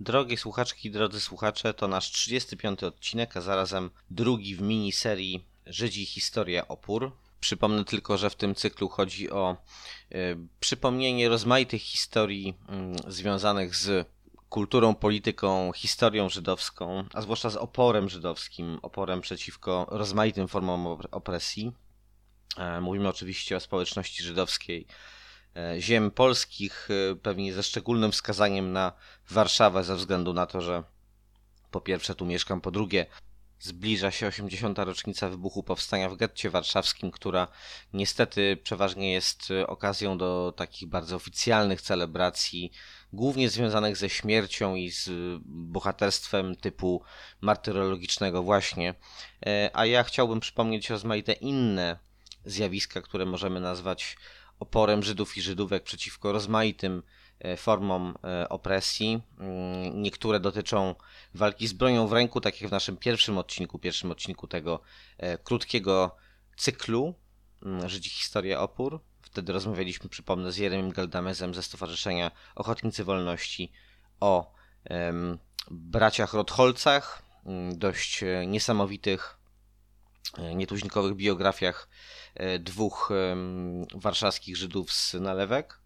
Drogie słuchaczki, drodzy słuchacze, to nasz 35 odcinek, a zarazem drugi w miniserii Żydzi Historia Opór. Przypomnę tylko, że w tym cyklu chodzi o y, przypomnienie rozmaitych historii y, związanych z kulturą, polityką, historią żydowską, a zwłaszcza z oporem żydowskim, oporem przeciwko rozmaitym formom opresji. E, mówimy oczywiście o społeczności żydowskiej ziem polskich, e, pewnie ze szczególnym wskazaniem na Warszawę, ze względu na to, że po pierwsze tu mieszkam, po drugie zbliża się 80. rocznica wybuchu powstania w getcie warszawskim, która niestety przeważnie jest e, okazją do takich bardzo oficjalnych celebracji, głównie związanych ze śmiercią i z bohaterstwem typu martyrologicznego właśnie. A ja chciałbym przypomnieć rozmaite inne zjawiska, które możemy nazwać oporem Żydów i Żydówek przeciwko rozmaitym e, formom e, opresji. Mm, niektóre dotyczą walki z bronią w ręku, tak jak w naszym pierwszym odcinku, pierwszym odcinku tego e, krótkiego cyklu mm, Żydzi Historia Opór. Wtedy rozmawialiśmy, przypomnę, z Jeremim Galdamezem ze Stowarzyszenia Ochotnicy Wolności o um, braciach Rotholcach, mm, dość niesamowitych, nietuźnikowych biografiach dwóch warszawskich Żydów z nalewek.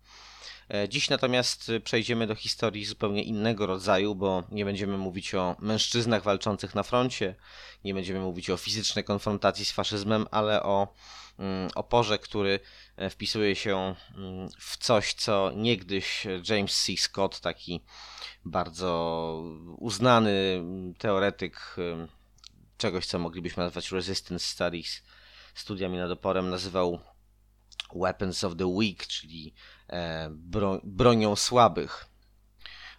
E, dziś natomiast przejdziemy do historii zupełnie innego rodzaju, bo nie będziemy mówić o mężczyznach walczących na froncie, nie będziemy mówić o fizycznej konfrontacji z faszyzmem, ale o mm, oporze, który e, wpisuje się mm, w coś, co niegdyś James C. Scott, taki bardzo uznany teoretyk czegoś, co moglibyśmy nazwać resistance studies, studiami nad oporem nazywał Weapons of the Weak, czyli e, bronią słabych.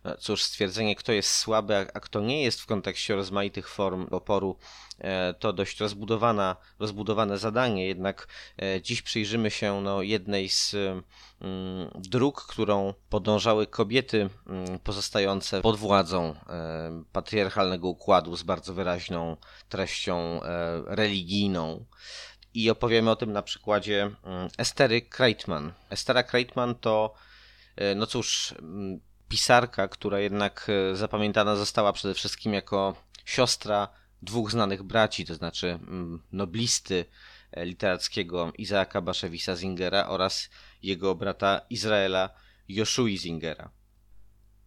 No cóż, stwierdzenie, kto jest słaby, a kto nie jest w kontekście rozmaitych form oporu, e, to dość rozbudowana, rozbudowane zadanie, jednak e, dziś przyjrzymy się no, jednej z mm, dróg, którą podążały kobiety mm, pozostające pod władzą patriarchalnego układu z bardzo wyraźną treścią religijną i opowiemy o tym na przykładzie mm, Estery Kreitman. Estera Kreitman to, e, no cóż, mm, pisarka, która jednak e, zapamiętana została przede wszystkim jako siostra dwóch znanych braci, to znaczy mm, noblisty e, literackiego Izaaka Baszewisa Zingera oraz jego brata Izraela Joshui Zingera.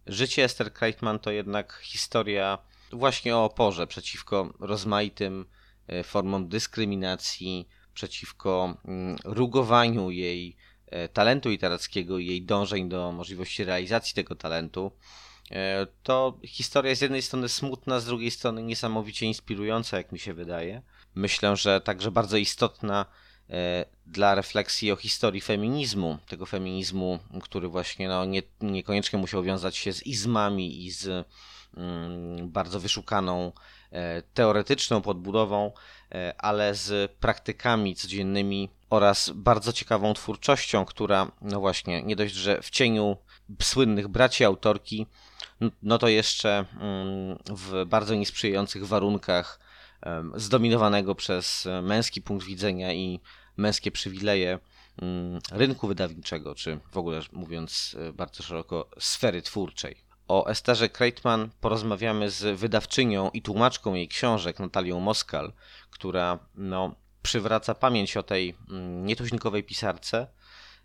Życie Ester Kreitman to jednak historia właśnie o oporze przeciwko rozmaitym formą dyskryminacji, przeciwko mm, rugowaniu jej e, talentu literackiego i jej dążeń do możliwości realizacji tego talentu. E, to historia z jednej strony smutna, z drugiej strony niesamowicie inspirująca, jak mi się wydaje. Myślę, że także bardzo istotna dla refleksji o historii feminizmu, tego feminizmu, który właśnie no, nie, niekoniecznie musiał wiązać się z izmami i z mm, bardzo wyszukaną E, teoretyczną podbudową, e, ale z praktykami codziennymi oraz bardzo ciekawą twórczością, która, no właśnie, nie dość, że w cieniu słynnych braci autorki, no to jeszcze mm, w bardzo niesprzyjających warunkach zdominowanego przez męski punkt widzenia i męskie przywileje mm, rynku wydawniczego, czy w ogóle mówiąc e, bardzo szeroko sfery twórczej. O Esterze Kreitman porozmawiamy z wydawczynią i tłumaczką jej książek Natalią Moskal, która no, przywraca pamięć o tej mm, nietuźnikowej pisarce,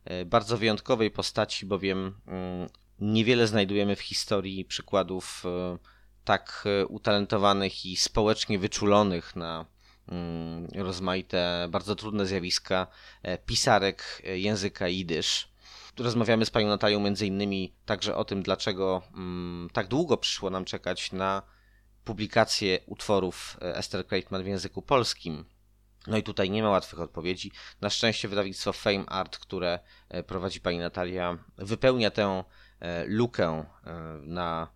e, bardzo wyjątkowej postaci, bowiem mm, niewiele znajdujemy w historii przykładów e, tak e, utalentowanych i społecznie wyczulonych na mm, rozmaite, bardzo trudne zjawiska pisarek języka jidysz. Rozmawiamy z panią Natalią między innymi także o tym, dlaczego mm, tak długo przyszło nam czekać na publikację utworów e, Esther Kreitman w języku polskim. No i tutaj nie ma łatwych odpowiedzi. Na szczęście wydawnictwo Fame Art, które e, prowadzi pani Natalia, wypełnia tę e, lukę na,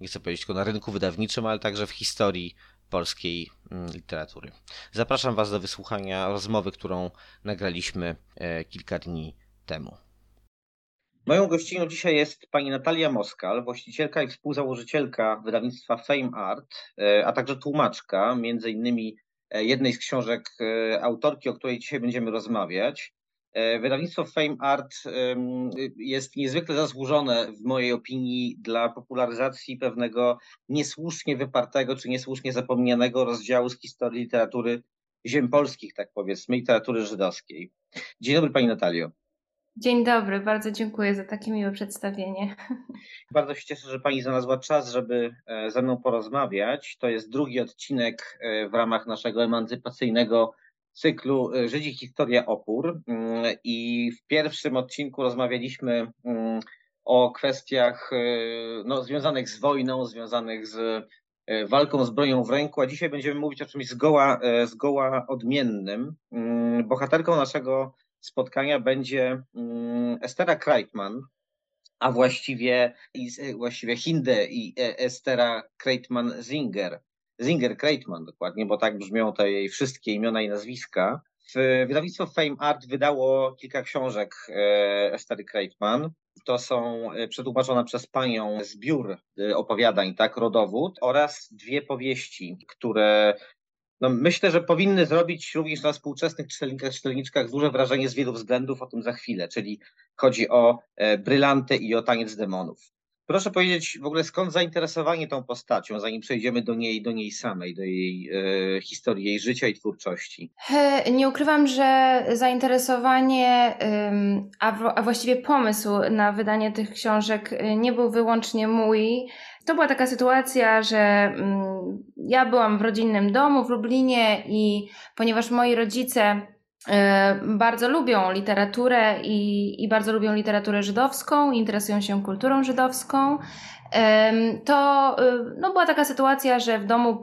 nie chcę powiedzieć tylko na rynku wydawniczym, ale także w historii polskiej mm, literatury. Zapraszam Was do wysłuchania rozmowy, którą nagraliśmy kilka dni temu. Moją gościną dzisiaj jest pani Natalia Moskal, właścicielka i współzałożycielka wydawnictwa Fame Art, e, a także tłumaczka między innymi e, jednej z książek autorki, o której dzisiaj będziemy rozmawiać. Wydawnictwo Fame Art jest niezwykle zasłużone, w mojej opinii, dla popularyzacji pewnego niesłusznie wypartego czy niesłusznie zapomnianego rozdziału z historii literatury ziem polskich, tak powiedzmy, literatury żydowskiej. Dzień dobry Pani Natalio. Dzień dobry, bardzo dziękuję za takie miłe przedstawienie. Bardzo się cieszę, że Pani znalazła czas, żeby e, ze mną porozmawiać. To jest drugi odcinek e, w ramach naszego emancypacyjnego cyklu e, Żydzi Historia Opór mm, i w pierwszym odcinku rozmawialiśmy mm, o kwestiach no, związanych z wojną, związanych z walką z bronią w ręku, a dzisiaj będziemy mówić o czymś zgoła, zgoła odmiennym. Mm, bohaterką naszego spotkania będzie Estera Kreitman, a właściwie, właściwie Hinde i Estera Kreitman-Zinger. Zinger Kreitman dokładnie, bo tak brzmią te jej wszystkie imiona i nazwiska. Wydawnictwo Fame Art wydało kilka książek e, Estery Kreitman. To są e, przetłumaczone przez panią zbiór e, opowiadań, tak, rodowód oraz dwie powieści, które no, myślę, że powinny zrobić również na współczesnych czytelnikach, czytelniczkach duże wrażenie z wielu względów, o tym za chwilę, czyli chodzi o Brylantę i o Taniec Demonów. Proszę powiedzieć w ogóle skąd zainteresowanie tą postacią, zanim przejdziemy do niej, do niej samej, do jej e, historii, jej życia i twórczości? Nie ukrywam, że zainteresowanie, a, a właściwie pomysł na wydanie tych książek y, nie był wyłącznie mój. To była taka sytuacja, że mm, ja byłam w rodzinnym domu w Lublinie i ponieważ moi rodzice E, bardzo lubią literaturę i, i bardzo lubią literaturę żydowską, interesują się kulturą żydowską. To e, no, była taka sytuacja, że w domu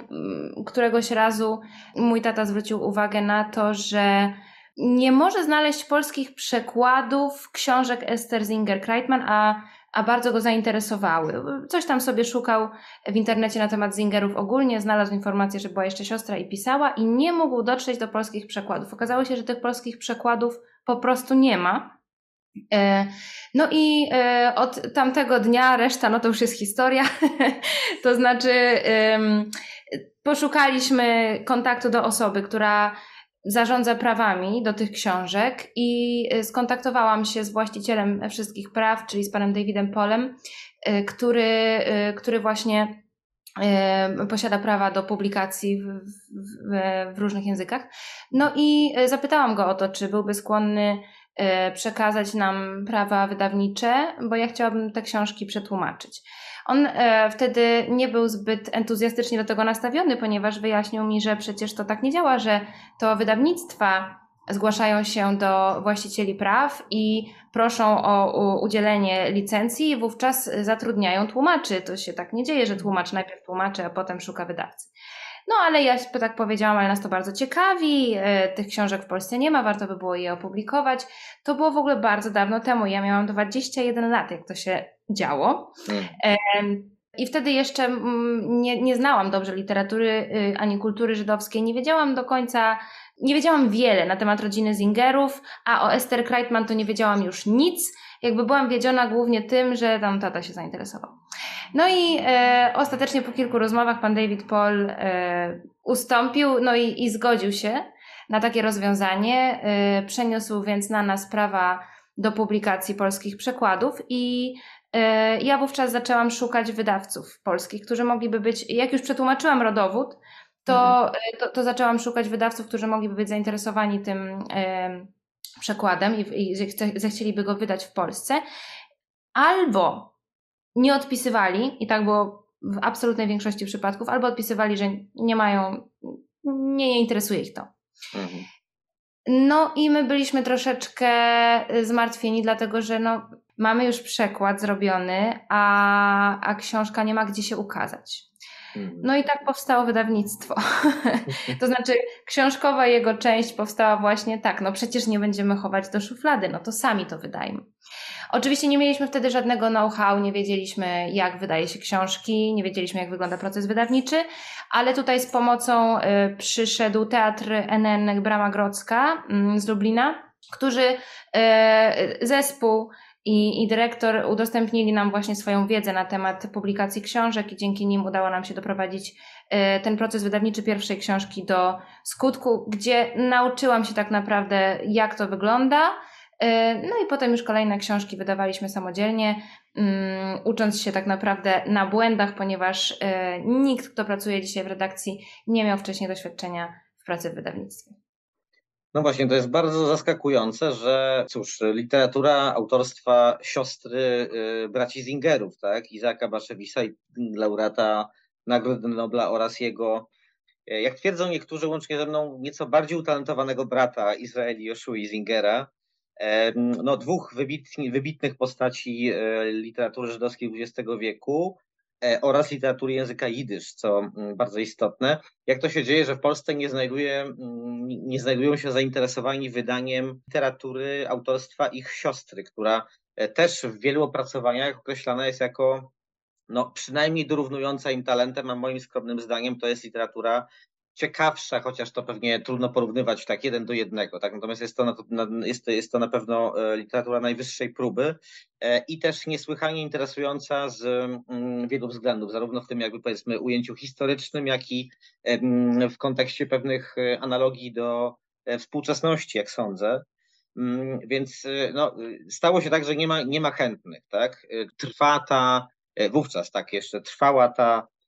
któregoś razu mój tata zwrócił uwagę na to, że nie może znaleźć polskich przekładów książek Esther Zinger-Kreitman, a a bardzo go zainteresowały. Coś tam sobie szukał w internecie na temat Zingerów ogólnie, znalazł informację, że była jeszcze siostra i pisała i nie mógł dotrzeć do polskich przekładów. Okazało się, że tych polskich przekładów po prostu nie ma. E, no i e, od tamtego dnia reszta, no to już jest historia. to znaczy, poszukaliśmy kontaktu do osoby, która zarządza prawami do tych książek i y, skontaktowałam się z właścicielem wszystkich praw, czyli z panem Davidem Polem, y, który, y, który właśnie posiada prawa do publikacji w, w, w, różnych językach. No i zapytałam go o to, czy byłby skłonny przekazać nam prawa wydawnicze, bo ja chciałabym te książki przetłumaczyć. On e, wtedy nie był zbyt entuzjastycznie do tego nastawiony, ponieważ wyjaśnił mi, że przecież to tak nie działa, że to wydawnictwa zgłaszają się do właścicieli praw i proszą o udzielenie licencji i wówczas zatrudniają tłumaczy. To się tak nie dzieje, że tłumacz najpierw tłumaczy, a potem szuka wydawcy. No ale ja tak powiedziałam, ale nas to bardzo ciekawi, e, tych książek w Polsce nie ma, warto by było je opublikować. To było w ogóle bardzo dawno temu, ja miałam 21 lat, jak to się działo. Hmm. I wtedy jeszcze mm, nie, nie znałam dobrze literatury y, ani kultury żydowskiej, nie wiedziałam do końca, nie wiedziałam wiele na temat rodziny Zingerów, a o Esther Kreitman to nie wiedziałam już nic. Jakby byłam wiedziona głównie tym, że tam tata się zainteresował. No i e, ostatecznie po kilku rozmowach pan David Paul e, ustąpił, no i, i zgodził się na takie rozwiązanie. E, przeniósł więc na nas prawa do publikacji polskich przekładów i ja wówczas zaczęłam szukać wydawców polskich, którzy mogliby być, jak już przetłumaczyłam rodowód, to, mhm. E, to, to, zaczęłam szukać wydawców, którzy mogliby być zainteresowani tym e, przekładem i, i zechcieliby go wydać w Polsce. Albo nie odpisywali, i tak było w absolutnej większości przypadków, albo odpisywali, że nie mają, nie, nie interesuje ich to. Mhm. No i my byliśmy troszeczkę zmartwieni, dlatego że no, mamy już przekład zrobiony, a, a książka nie ma gdzie się ukazać. Mhm. No i tak powstało wydawnictwo. to znaczy, książkowa jego część powstała właśnie tak, no przecież nie będziemy chować do szuflady, no to sami to wydajmy. Oczywiście nie mieliśmy wtedy żadnego know-how, nie wiedzieliśmy, jak wydaje się książki, nie wiedzieliśmy, jak wygląda proces wydawniczy, ale tutaj z pomocą y, przyszedł Teatr NN Brama Grodzka y, z Lublina, którzy y, zespół i, I dyrektor udostępnili nam właśnie swoją wiedzę na temat publikacji książek, i dzięki nim udało nam się doprowadzić e, ten proces wydawniczy pierwszej książki do skutku, gdzie nauczyłam się tak naprawdę, jak to wygląda. E, no i potem już kolejne książki wydawaliśmy samodzielnie, um, ucząc się tak naprawdę na błędach, ponieważ e, nikt, kto pracuje dzisiaj w redakcji, nie miał wcześniej doświadczenia w pracy w wydawnictwie. No właśnie, to jest bardzo zaskakujące, że cóż, literatura autorstwa siostry y, braci Zingerów, tak? Izaka Baszewisa i laureata Nagrody Nobla oraz jego, y, jak twierdzą niektórzy, łącznie ze mną, nieco bardziej utalentowanego brata Izraeli Joshua Zingera, no, dwóch wybitni, wybitnych postaci y, literatury żydowskiej XX wieku, oraz literatury języka jidysz, co mm, bardzo istotne. Jak to się dzieje, że w Polsce nie, znajduje, mm, nie znajdują się zainteresowani wydaniem literatury autorstwa ich siostry, która e, też w wielu opracowaniach określana jest jako no, przynajmniej dorównująca im talentem, a moim skromnym zdaniem to jest literatura ciekawsza, chociaż to pewnie trudno porównywać tak jeden do jednego. Tak? Natomiast jest to, na, jest, to, jest to na pewno e, literatura najwyższej próby e, i też niesłychanie interesująca z mm, wielu względów, zarówno w tym jakby powiedzmy ujęciu historycznym, jak i w kontekście pewnych e, analogii do współczesności, jak sądzę. Mm, więc no, stało się tak, że nie ma, nie ma chętnych. Tak? Trwa ta, wówczas tak jeszcze trwała ta E, e,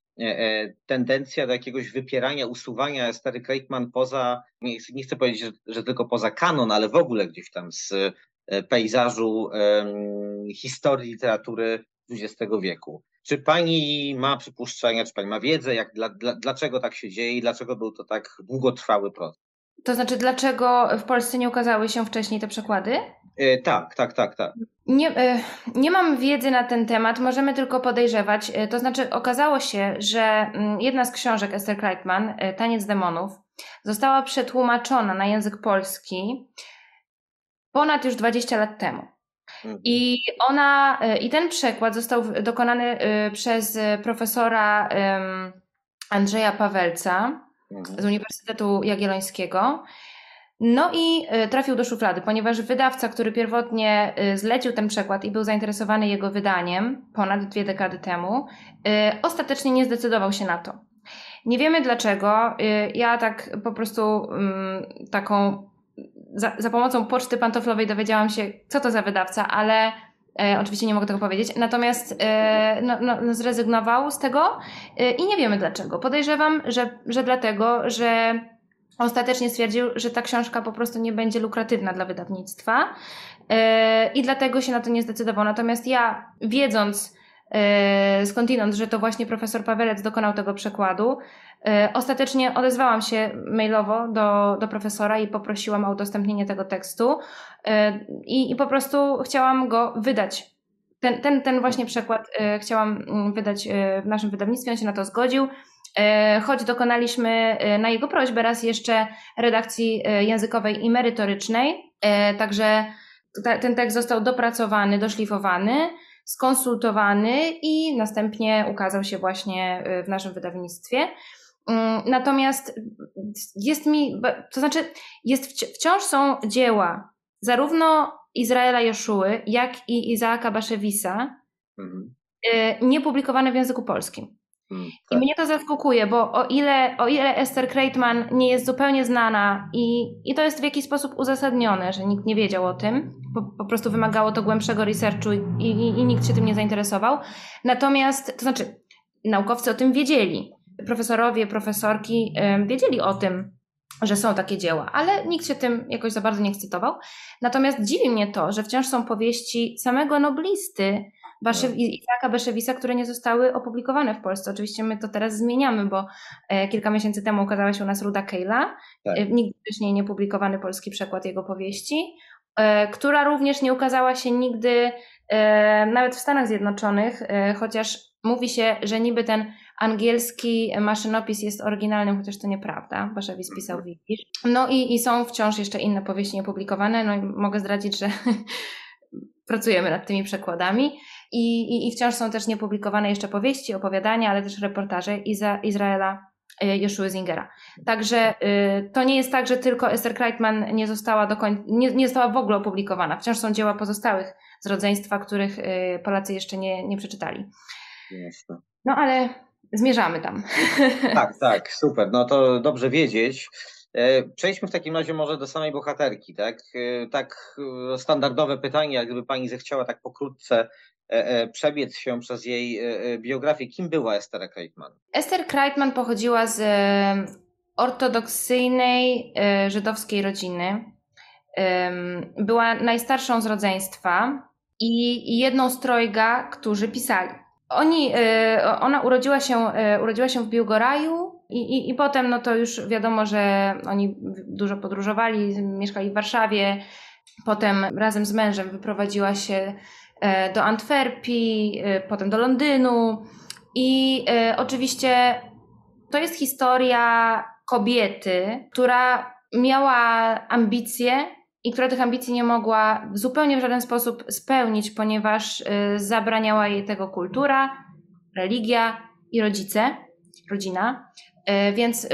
tendencja do jakiegoś wypierania, usuwania Stary Kreitman poza, nie, chcę powiedzieć, że, tylko poza kanon, ale w ogóle gdzieś tam z e, pejzażu historii literatury XX wieku. Czy pani ma przypuszczenia, czy pani ma wiedzę, jak, dla, dlaczego tak się dzieje i dlaczego był to tak długotrwały proces? To znaczy, dlaczego w Polsce nie ukazały się wcześniej te przekłady? E, tak, tak, tak, tak. Nie, e, nie mam wiedzy na ten temat, możemy tylko podejrzewać. E, to znaczy, okazało się, że mm, jedna z książek Esther Kreitman, Taniec demonów, została przetłumaczona na język polski ponad już 20 lat temu. Mhm. I ona, i ten przekład został dokonany przez profesora Andrzeja Pawelca. Z Uniwersytetu Jagiellońskiego. No i e, trafił do szuflady, ponieważ wydawca, który pierwotnie e, zlecił ten przekład i był zainteresowany jego wydaniem ponad dwie dekady temu, e, ostatecznie nie zdecydował się na to. Nie wiemy dlaczego. Ja tak po prostu mm, taką za, za pomocą poczty pantoflowej dowiedziałam się, co to za wydawca, ale E, oczywiście nie mogę tego powiedzieć. Natomiast e, no, no, no zrezygnował z tego e, i nie wiemy dlaczego. Podejrzewam, że, że dlatego, że ostatecznie stwierdził, że ta książka po prostu nie będzie lukratywna dla wydawnictwa e, i dlatego się na to nie zdecydował. Natomiast ja, wiedząc skądinąd, że to właśnie profesor Pawelec dokonał tego przekładu, e, ostatecznie odezwałam się mailowo do, do profesora i poprosiłam o udostępnienie tego tekstu. I, i po prostu chciałam go wydać. Ten, ten, ten właśnie przekład chciałam mm, wydać w naszym wydawnictwie, on się na to zgodził. E, choć dokonaliśmy e, na jego prośbę raz jeszcze redakcji e, językowej i merytorycznej. Także ten tekst został dopracowany, doszlifowany, skonsultowany i następnie ukazał się właśnie w naszym wydawnictwie. Mm, natomiast jest mi, to znaczy, jest, wciąż są dzieła zarówno Izraela Joszuły, jak i Izaaka Baszewisa, mhm. niepublikowane w języku polskim. Mm, I tak. mnie to zaskakuje, bo o ile, o ile Esther Kreitman nie jest zupełnie znana i, i to jest w jakiś sposób uzasadnione, że nikt nie wiedział o tym, po, po prostu wymagało to głębszego researchu i, i, i nikt się tym nie zainteresował. Natomiast, to znaczy, naukowcy o tym wiedzieli. Profesorowie, profesorki wiedzieli o tym, że są takie dzieła, ale nikt się tym jakoś za bardzo nie ekscytował. Natomiast dziwi mnie to, że wciąż są powieści samego noblisty, Baszew, no. Izaka Beszewisa, które nie zostały opublikowane w Polsce. Oczywiście my to teraz zmieniamy, bo e, kilka miesięcy temu ukazała się u nas Ruda Kejla, tak. e, nigdy wcześniej nie publikowany polski przekład jego powieści, e, która również nie ukazała się nigdy nawet w Stanach Zjednoczonych, chociaż mówi się, że niby ten Angielski maszynopis jest oryginalnym, chociaż to nieprawda. Baszewicz pisał widzisz. No i, i są wciąż jeszcze inne powieści niepublikowane. No i mogę zdradzić, że pracujemy nad tymi przekładami. I, i, I wciąż są też niepublikowane jeszcze powieści, opowiadania, ale też reportaże Iza, Izraela y, Joshua Zingera. Także y, to nie jest tak, że tylko Esther Kreitman nie została do końca, nie, nie została w ogóle opublikowana. Wciąż są dzieła pozostałych z rodzeństwa, których y, Polacy jeszcze nie, nie przeczytali. No ale zmierzamy tam. Tak, tak, super. No to dobrze wiedzieć. E, przejdźmy w takim razie może do samej bohaterki, tak? E, tak e, standardowe pytanie, jak gdyby pani zechciała tak pokrótce przebiec się przez jej biografię. Kim była Esther Kreitman? Esther Kreitman pochodziła z ortodoksyjnej żydowskiej rodziny. Była najstarszą z rodzeństwa i jedną z trojga, którzy pisali. Oni, ona urodziła się, urodziła się w Biłgoraju, i, i, I potem, no to już wiadomo, że oni dużo podróżowali, mieszkali w Warszawie. Potem razem z mężem wyprowadziła się e, do Antwerpii, e, potem do Londynu. I e, oczywiście to jest historia kobiety, która miała ambicje i która tych ambicji nie mogła zupełnie w żaden sposób spełnić, ponieważ zabraniała jej tego kultura, religia i rodzice, rodzina. E, więc e,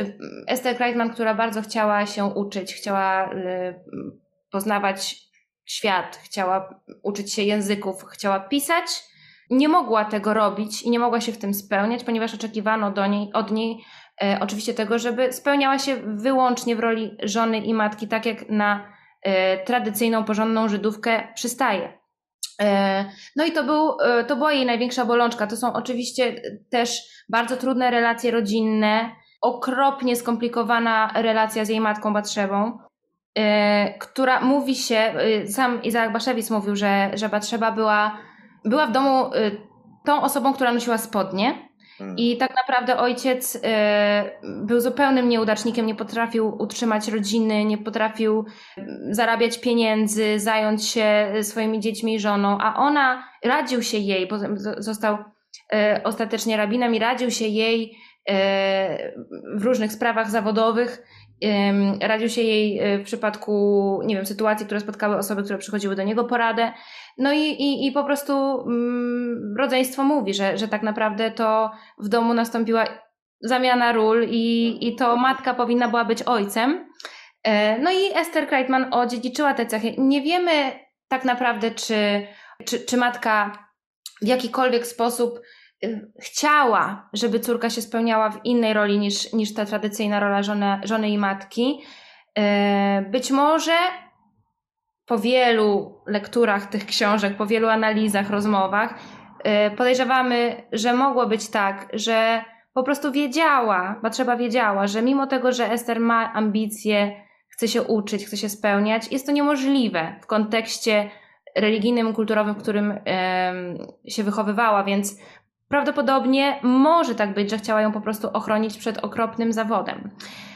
Esther Kreitman, która bardzo chciała się uczyć, chciała e, poznawać świat, chciała uczyć się języków, chciała pisać, nie mogła tego robić i nie mogła się w tym spełniać, ponieważ oczekiwano do niej, od niej e, oczywiście tego, żeby spełniała się wyłącznie w roli żony i matki, tak jak na e, tradycyjną, porządną Żydówkę przystaje. E, no i to, był, to była jej największa bolączka. To są oczywiście też bardzo trudne relacje rodzinne, okropnie skomplikowana relacja z jej matką Batrzebą, yy, która mówi się, yy, sam Izaak Baszewicz mówił, że, że Batrzeba była, była w domu yy, tą osobą, która nosiła spodnie. Hmm. I tak naprawdę ojciec był zupełnym nieudacznikiem, nie potrafił utrzymać rodziny, nie potrafił zarabiać pieniędzy, zająć się swoimi dziećmi i żoną, a ona radził się jej, bo został ostatecznie rabinem i radził się jej w różnych sprawach zawodowych. Radził się jej e, w przypadku, nie wiem, sytuacji, które spotkały osoby, które przychodziły do niego poradę. No i, i, i po prostu mm, rodzeństwo mówi, że, że tak naprawdę to w domu nastąpiła zamiana ról i, i to matka powinna była być ojcem. E, no i Esther Kreitman odziedziczyła te cechy. Nie wiemy tak naprawdę, czy, czy, czy matka w jakikolwiek sposób chciała, żeby córka się spełniała w innej roli niż, niż ta tradycyjna rola żony, żony i matki. Y, być może po wielu lekturach tych książek, po wielu analizach, rozmowach, y, podejrzewamy, że mogło być tak, że po prostu wiedziała, trzeba wiedziała, że mimo tego, że Ester ma ambicje, chce się uczyć, chce się spełniać, jest to niemożliwe w kontekście religijnym, kulturowym, w którym się wychowywała, więc Prawdopodobnie może tak być, że chciała ją po prostu ochronić przed okropnym zawodem.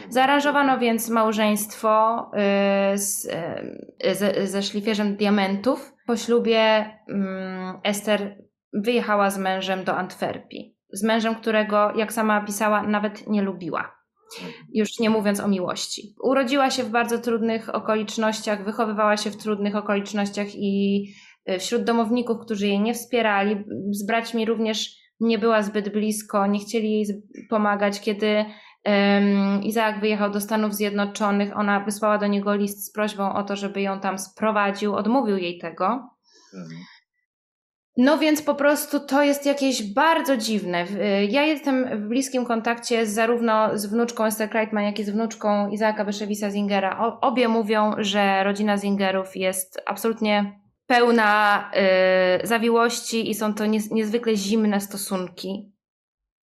Zaaranżowano więc małżeństwo y, z, y, ze, ze szlifierzem diamentów. Po ślubie mm, Ester wyjechała z mężem do Antwerpii. Z mężem, którego, jak sama pisała, nawet nie lubiła. Już nie mówiąc o miłości. Urodziła się w bardzo trudnych okolicznościach, wychowywała się w trudnych okolicznościach i y, wśród domowników, którzy jej nie wspierali, z braćmi również nie była zbyt blisko, nie chcieli jej pomagać. Kiedy Izaak wyjechał do Stanów Zjednoczonych, ona wysłała do niego list z prośbą o to, żeby ją tam sprowadził, odmówił jej tego. Mhm. No więc po prostu to jest jakieś bardzo dziwne. Ja jestem w bliskim kontakcie zarówno z wnuczką Esther Kreitman, jak i z wnuczką Izaaka Beszewisa Zingera. Obie mówią, że rodzina Zingerów jest absolutnie pełna y, zawiłości i są to niezwykle zimne stosunki,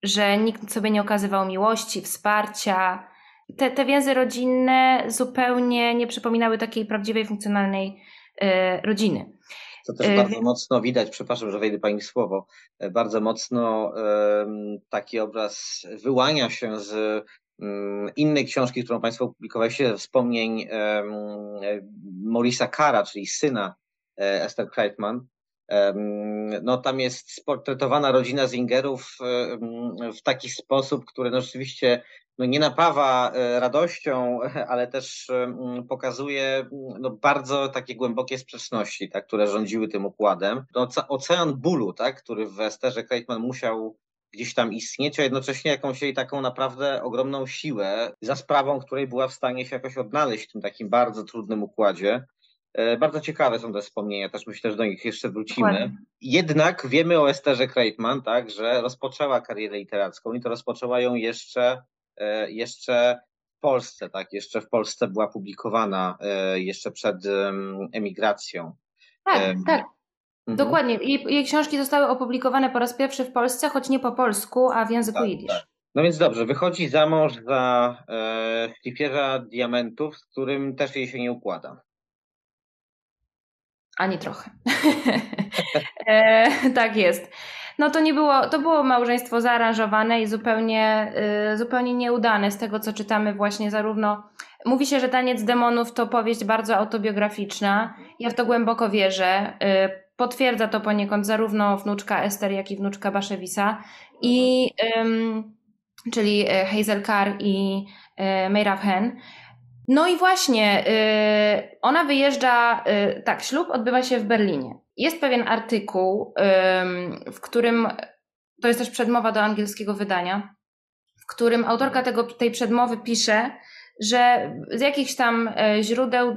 że nikt sobie nie okazywał miłości, wsparcia. Te, te więzy rodzinne zupełnie nie przypominały takiej prawdziwej, funkcjonalnej y, rodziny. To też y, bardzo mocno widać, przepraszam, że wejdę Pani w słowo, bardzo mocno taki obraz wyłania się z innej książki, którą Państwo opublikowaliście, wspomnień Maurisa Kara, czyli syna E, Esther Kreitman, no tam jest sportretowana rodzina Zingerów w taki sposób, który no rzeczywiście no nie napawa e, radością, ale też pokazuje no bardzo takie głębokie sprzeczności, tak, które rządziły tym układem. No, ocean bólu, tak, który w Esterze Kreitman musiał gdzieś tam istnieć, a jednocześnie jakąś jej taką naprawdę ogromną siłę, za sprawą której była w stanie się jakoś odnaleźć w tym takim bardzo trudnym układzie. E, bardzo ciekawe są te wspomnienia, też myślę, że do nich jeszcze wrócimy. Dokładnie. Jednak wiemy o Esterze Kreitman, tak, że rozpoczęła karierę literacką i to rozpoczęła ją jeszcze, e, jeszcze w Polsce, tak, jeszcze w Polsce była publikowana e, jeszcze przed emigracją. Tak, tak. Mhm. Dokładnie. Jej, jej, książki zostały opublikowane po raz pierwszy w Polsce, choć nie po polsku, a w języku tak, jidysz. Tak. No więc dobrze, wychodzi za mąż za e, diamentów, z którym też jej się nie układa. Ani trochę. e, tak jest. No to nie było, to było małżeństwo zaaranżowane i zupełnie, y, zupełnie nieudane z tego, co czytamy właśnie zarówno. Mówi się, że Taniec Demonów to powieść bardzo autobiograficzna. Ja w to głęboko wierzę. Y, potwierdza to poniekąd zarówno wnuczka Ester, jak i wnuczka Baszewisa. I, czyli y, Hazel Carr i y, Meirav Hen. No i właśnie, yy, ona wyjeżdża, yy, tak, ślub odbywa się w Berlinie. Jest pewien artykuł, yy, w którym, to jest też przedmowa do angielskiego wydania, w którym autorka tego, tej przedmowy pisze, że z jakichś tam e, źródeł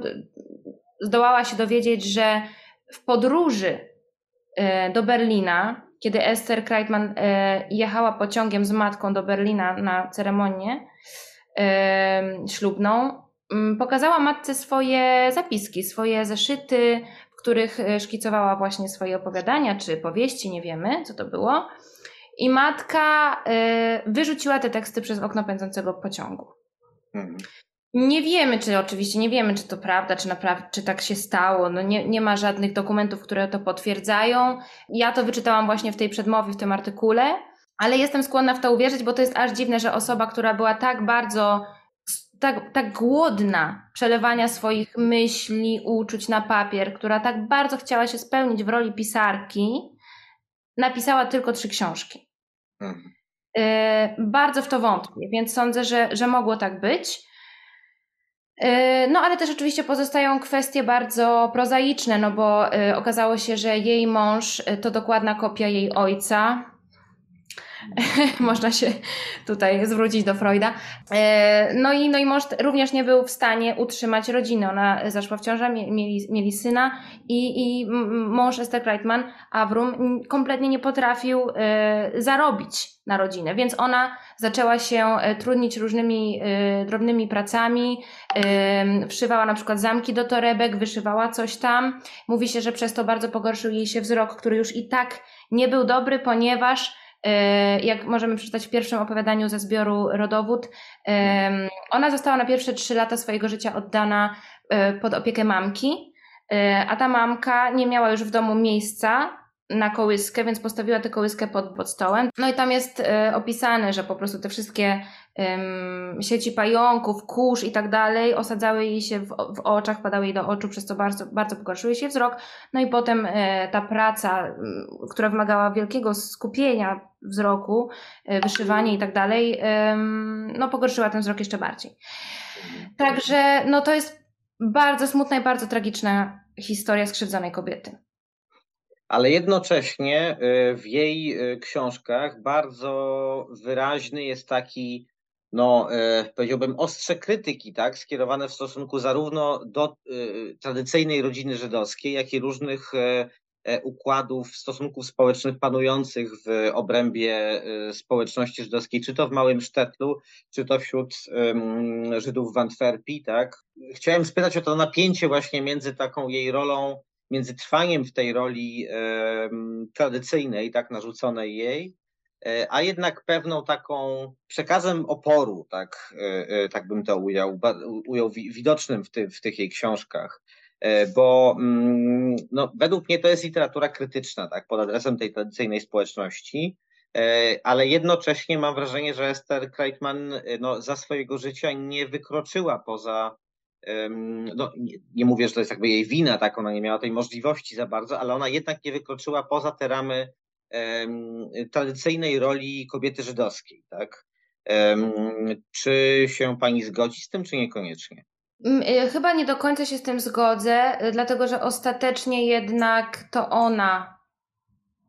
zdołała się dowiedzieć, że w podróży e, do Berlina, kiedy Esther Kreitman e, jechała pociągiem z matką do Berlina na ceremonię ślubną, pokazała matce swoje zapiski, swoje zeszyty, w których e, szkicowała właśnie swoje opowiadania czy powieści, nie wiemy co to było. I matka e, wyrzuciła te teksty przez okno pędzącego pociągu. Mhm. Nie wiemy, czy oczywiście nie wiemy, czy to prawda, czy naprawdę, czy tak się stało. No nie, nie ma żadnych dokumentów, które to potwierdzają. Ja to wyczytałam właśnie w tej przedmowie, w tym artykule, ale jestem skłonna w to uwierzyć, bo to jest aż dziwne, że osoba, która była tak bardzo tak, tak głodna przelewania swoich myśli, uczuć na papier, która tak bardzo chciała się spełnić w roli pisarki, napisała tylko trzy książki. Mhm. Y, bardzo w to wątpię, więc sądzę, że, że mogło tak być. Y, no, ale też oczywiście pozostają kwestie bardzo prozaiczne, no bo y, okazało się, że jej mąż to dokładna kopia jej ojca, Można się tutaj zwrócić do Freuda. E, no i, no i mąż również nie był w stanie utrzymać rodziny. Ona zaszła w ciążę, mieli, mieli syna i, i mąż Esther Kreitman, Avrum, kompletnie nie potrafił e, zarobić na rodzinę, więc ona zaczęła się e, trudnić różnymi drobnymi pracami, wszywała na przykład zamki do torebek, wyszywała coś tam. Mówi się, że przez to bardzo pogorszył jej się wzrok, który już i tak nie był dobry, ponieważ jak możemy przeczytać w pierwszym opowiadaniu ze zbioru Rodowód, ona została na pierwsze trzy lata swojego życia oddana e, pod opiekę mamki, e, a ta mamka nie miała już w domu miejsca na kołyskę, więc postawiła tę kołyskę pod, pod stołem. No i tam jest opisane, że po prostu te wszystkie sieci pająków, kurz i tak dalej, osadzały jej się w, w, oczach, padały jej do oczu, przez co bardzo, bardzo pogorszył się wzrok. No i potem e, ta praca, która wymagała wielkiego skupienia wzroku, e, wyszywanie i tak dalej, no pogorszyła ten wzrok jeszcze bardziej. Także no to jest bardzo smutna i bardzo tragiczna historia skrzywdzonej kobiety ale jednocześnie e, w jej książkach bardzo wyraźny jest taki no, e, powiedziałbym, ostrze krytyki, tak, skierowane w stosunku zarówno do e, tradycyjnej rodziny żydowskiej, jak i różnych e, układów, stosunków społecznych panujących w obrębie społeczności żydowskiej, czy to w Małym Sztetlu, czy to wśród Żydów w Antwerpii, tak. Chciałem spytać o to napięcie właśnie między taką jej rolą, między trwaniem w tej roli tradycyjnej, tak, narzuconej jej, E, a jednak pewną taką przekazem oporu, tak, e, e, tak bym to ujął, ujął widocznym w, ty, w tych jej książkach. Bo mm, no, według mnie to jest literatura krytyczna, tak, pod adresem tej tradycyjnej społeczności, ale jednocześnie mam wrażenie, że Esther Kreitman no, za swojego życia nie wykroczyła poza no, nie, mówię, że to jest jakby jej wina, tak, ona nie miała tej możliwości za bardzo, ale ona jednak nie wykroczyła poza te ramy um, tradycyjnej roli kobiety żydowskiej, tak. Um, czy się pani zgodzi z tym, czy niekoniecznie? Mm, y, chyba nie do końca się z tym zgodzę, y, dlatego że ostatecznie jednak to ona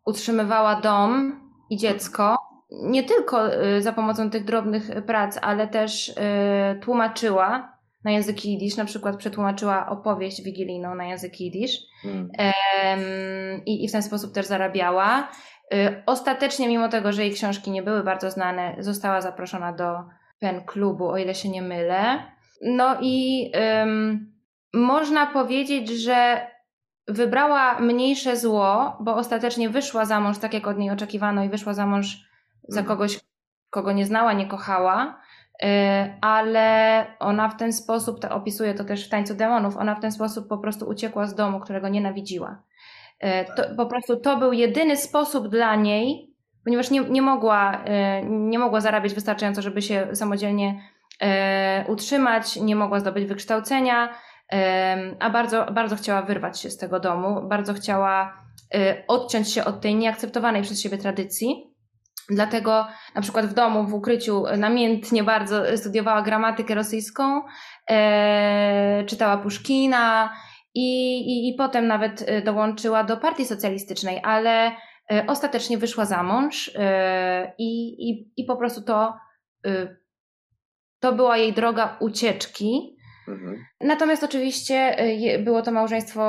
utrzymywała dom i dziecko. Nie tylko y, za pomocą tych drobnych prac, ale też tłumaczyła na język jidysz, na przykład przetłumaczyła opowieść wigilijną na język jidysz hmm. i, i w ten sposób też zarabiała. Ostatecznie, mimo tego, że jej książki nie były bardzo znane, została zaproszona do pen klubu, o ile się nie mylę. No i ym, można powiedzieć, że wybrała mniejsze zło, bo ostatecznie wyszła za mąż tak, jak od niej oczekiwano, i wyszła za mąż za mhm. kogoś, kogo nie znała, nie kochała. Yy, ale ona w ten sposób, to opisuje to też w Tańcu Demonów, ona w ten sposób po prostu uciekła z domu, którego nienawidziła. Yy, to, po prostu to był jedyny sposób dla niej, ponieważ nie, nie, mogła, yy, nie mogła zarabiać wystarczająco, żeby się samodzielnie utrzymać, nie mogła zdobyć wykształcenia, a bardzo, bardzo chciała wyrwać się z tego domu, bardzo chciała odciąć się od tej nieakceptowanej przez siebie tradycji. Dlatego na przykład w domu, w ukryciu namiętnie bardzo studiowała gramatykę rosyjską, czytała Puszkina i, i, i potem nawet dołączyła do partii socjalistycznej, ale ostatecznie wyszła za mąż i, i, i po prostu to to była jej droga ucieczki. Mhm. Natomiast oczywiście y, było to małżeństwo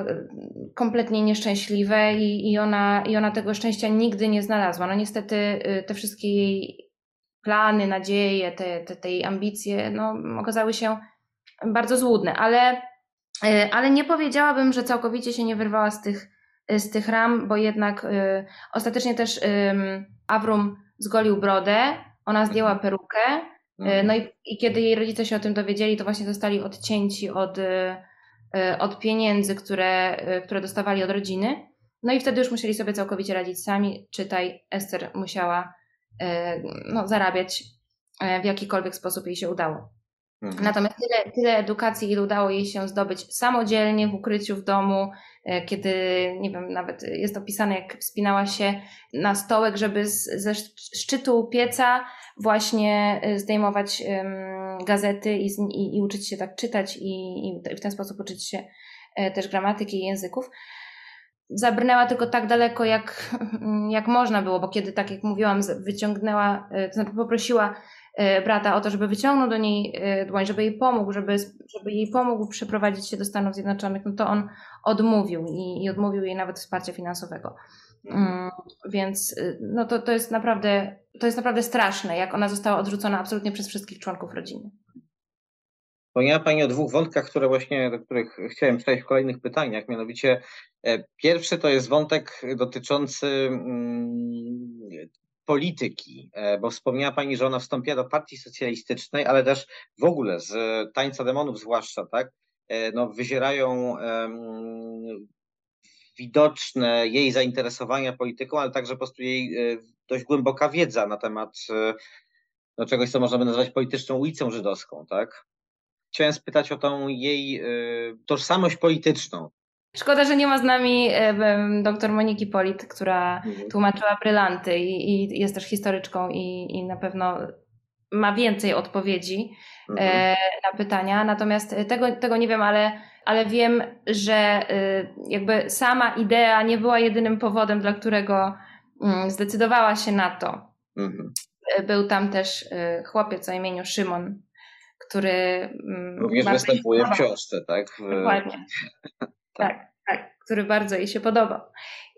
y, kompletnie nieszczęśliwe i, i, ona, i ona tego szczęścia nigdy nie znalazła. No niestety y, te wszystkie jej plany, nadzieje, te, te, te jej ambicje no, okazały się bardzo złudne, ale, ale nie powiedziałabym, że całkowicie się nie wyrwała z tych, z tych ram, bo jednak y, ostatecznie też y, Avrum zgolił brodę, ona zdjęła mhm. perukę. No i, i, kiedy jej rodzice się o tym dowiedzieli, to właśnie zostali odcięci od, e, od pieniędzy, które, e, które dostawali od rodziny. No i wtedy już musieli sobie całkowicie radzić sami. Czytaj, Ester musiała no, zarabiać w jakikolwiek sposób jej się udało. Mhm. Natomiast tyle, tyle edukacji, ile udało jej się zdobyć samodzielnie, w ukryciu w domu, kiedy, nie wiem, nawet jest opisane, jak wspinała się na stołek, żeby z, ze szczytu pieca właśnie y, zdejmować gazety i, i, i uczyć się tak czytać i, i w ten sposób uczyć się e, też gramatyki i języków. Zabrnęła tylko tak daleko, jak, jak można było, bo kiedy, tak jak mówiłam, wyciągnęła, e, to znaczy poprosiła e, brata o to, żeby wyciągnął do niej dłoń, żeby jej pomógł, żeby, żeby jej pomógł przeprowadzić się do Stanów Zjednoczonych, no to on odmówił i, i odmówił jej nawet wsparcia finansowego. Mm, więc y, no to, to jest naprawdę to jest naprawdę straszne, jak ona została odrzucona absolutnie przez wszystkich członków rodziny. Wspomniała Pani o dwóch wątkach, które właśnie, do których chciałem przejść w kolejnych pytaniach. Mianowicie e, pierwszy to jest wątek dotyczący mm, polityki, e, bo wspomniała Pani, że ona wstąpiła do partii socjalistycznej, ale też w ogóle z tańca demonów zwłaszcza, tak? E, no, wyzierają widoczne jej zainteresowania polityką, ale także po prostu jej e, dość głęboka wiedza na temat no, czegoś, co można by nazwać polityczną ulicą żydowską, tak? Chciałem spytać o tą jej tożsamość polityczną. Szkoda, że nie ma z nami dr Moniki Polit, która mhm. tłumaczyła brylanty i, i, jest też historyczką i, i na pewno ma więcej odpowiedzi mhm. na pytania. Natomiast tego, tego nie wiem, ale ale wiem, że y, jakby sama idea nie była jedynym powodem, dla którego mm, zdecydowała się na to. Mhm. Był tam też y, chłopiec o imieniu Szymon, który. Mm, Również występuje w książce, tak? Dokładnie. Tak, tak, który bardzo jej się podobał.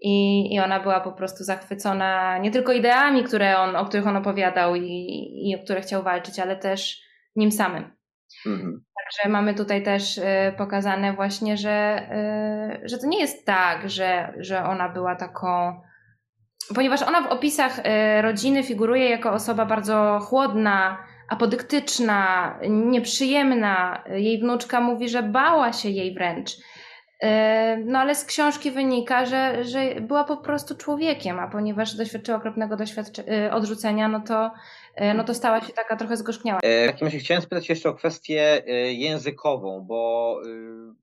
I, I ona była po prostu zachwycona nie tylko ideami, które on, o których on opowiadał i, i o które chciał walczyć, ale też nim samym. Mhm. Także mamy tutaj też y, pokazane właśnie, że, y, że to nie jest tak, że, że ona była taką. Ponieważ ona w opisach y, rodziny figuruje jako osoba bardzo chłodna, apodyktyczna, nieprzyjemna. Jej wnuczka mówi, że bała się jej wręcz. No ale z książki wynika, że, że była po prostu człowiekiem, a ponieważ doświadczyła okropnego doświadcze- odrzucenia, no to, no to stała się taka trochę zgorzkniała. W takim razie chciałem spytać jeszcze o kwestię językową, bo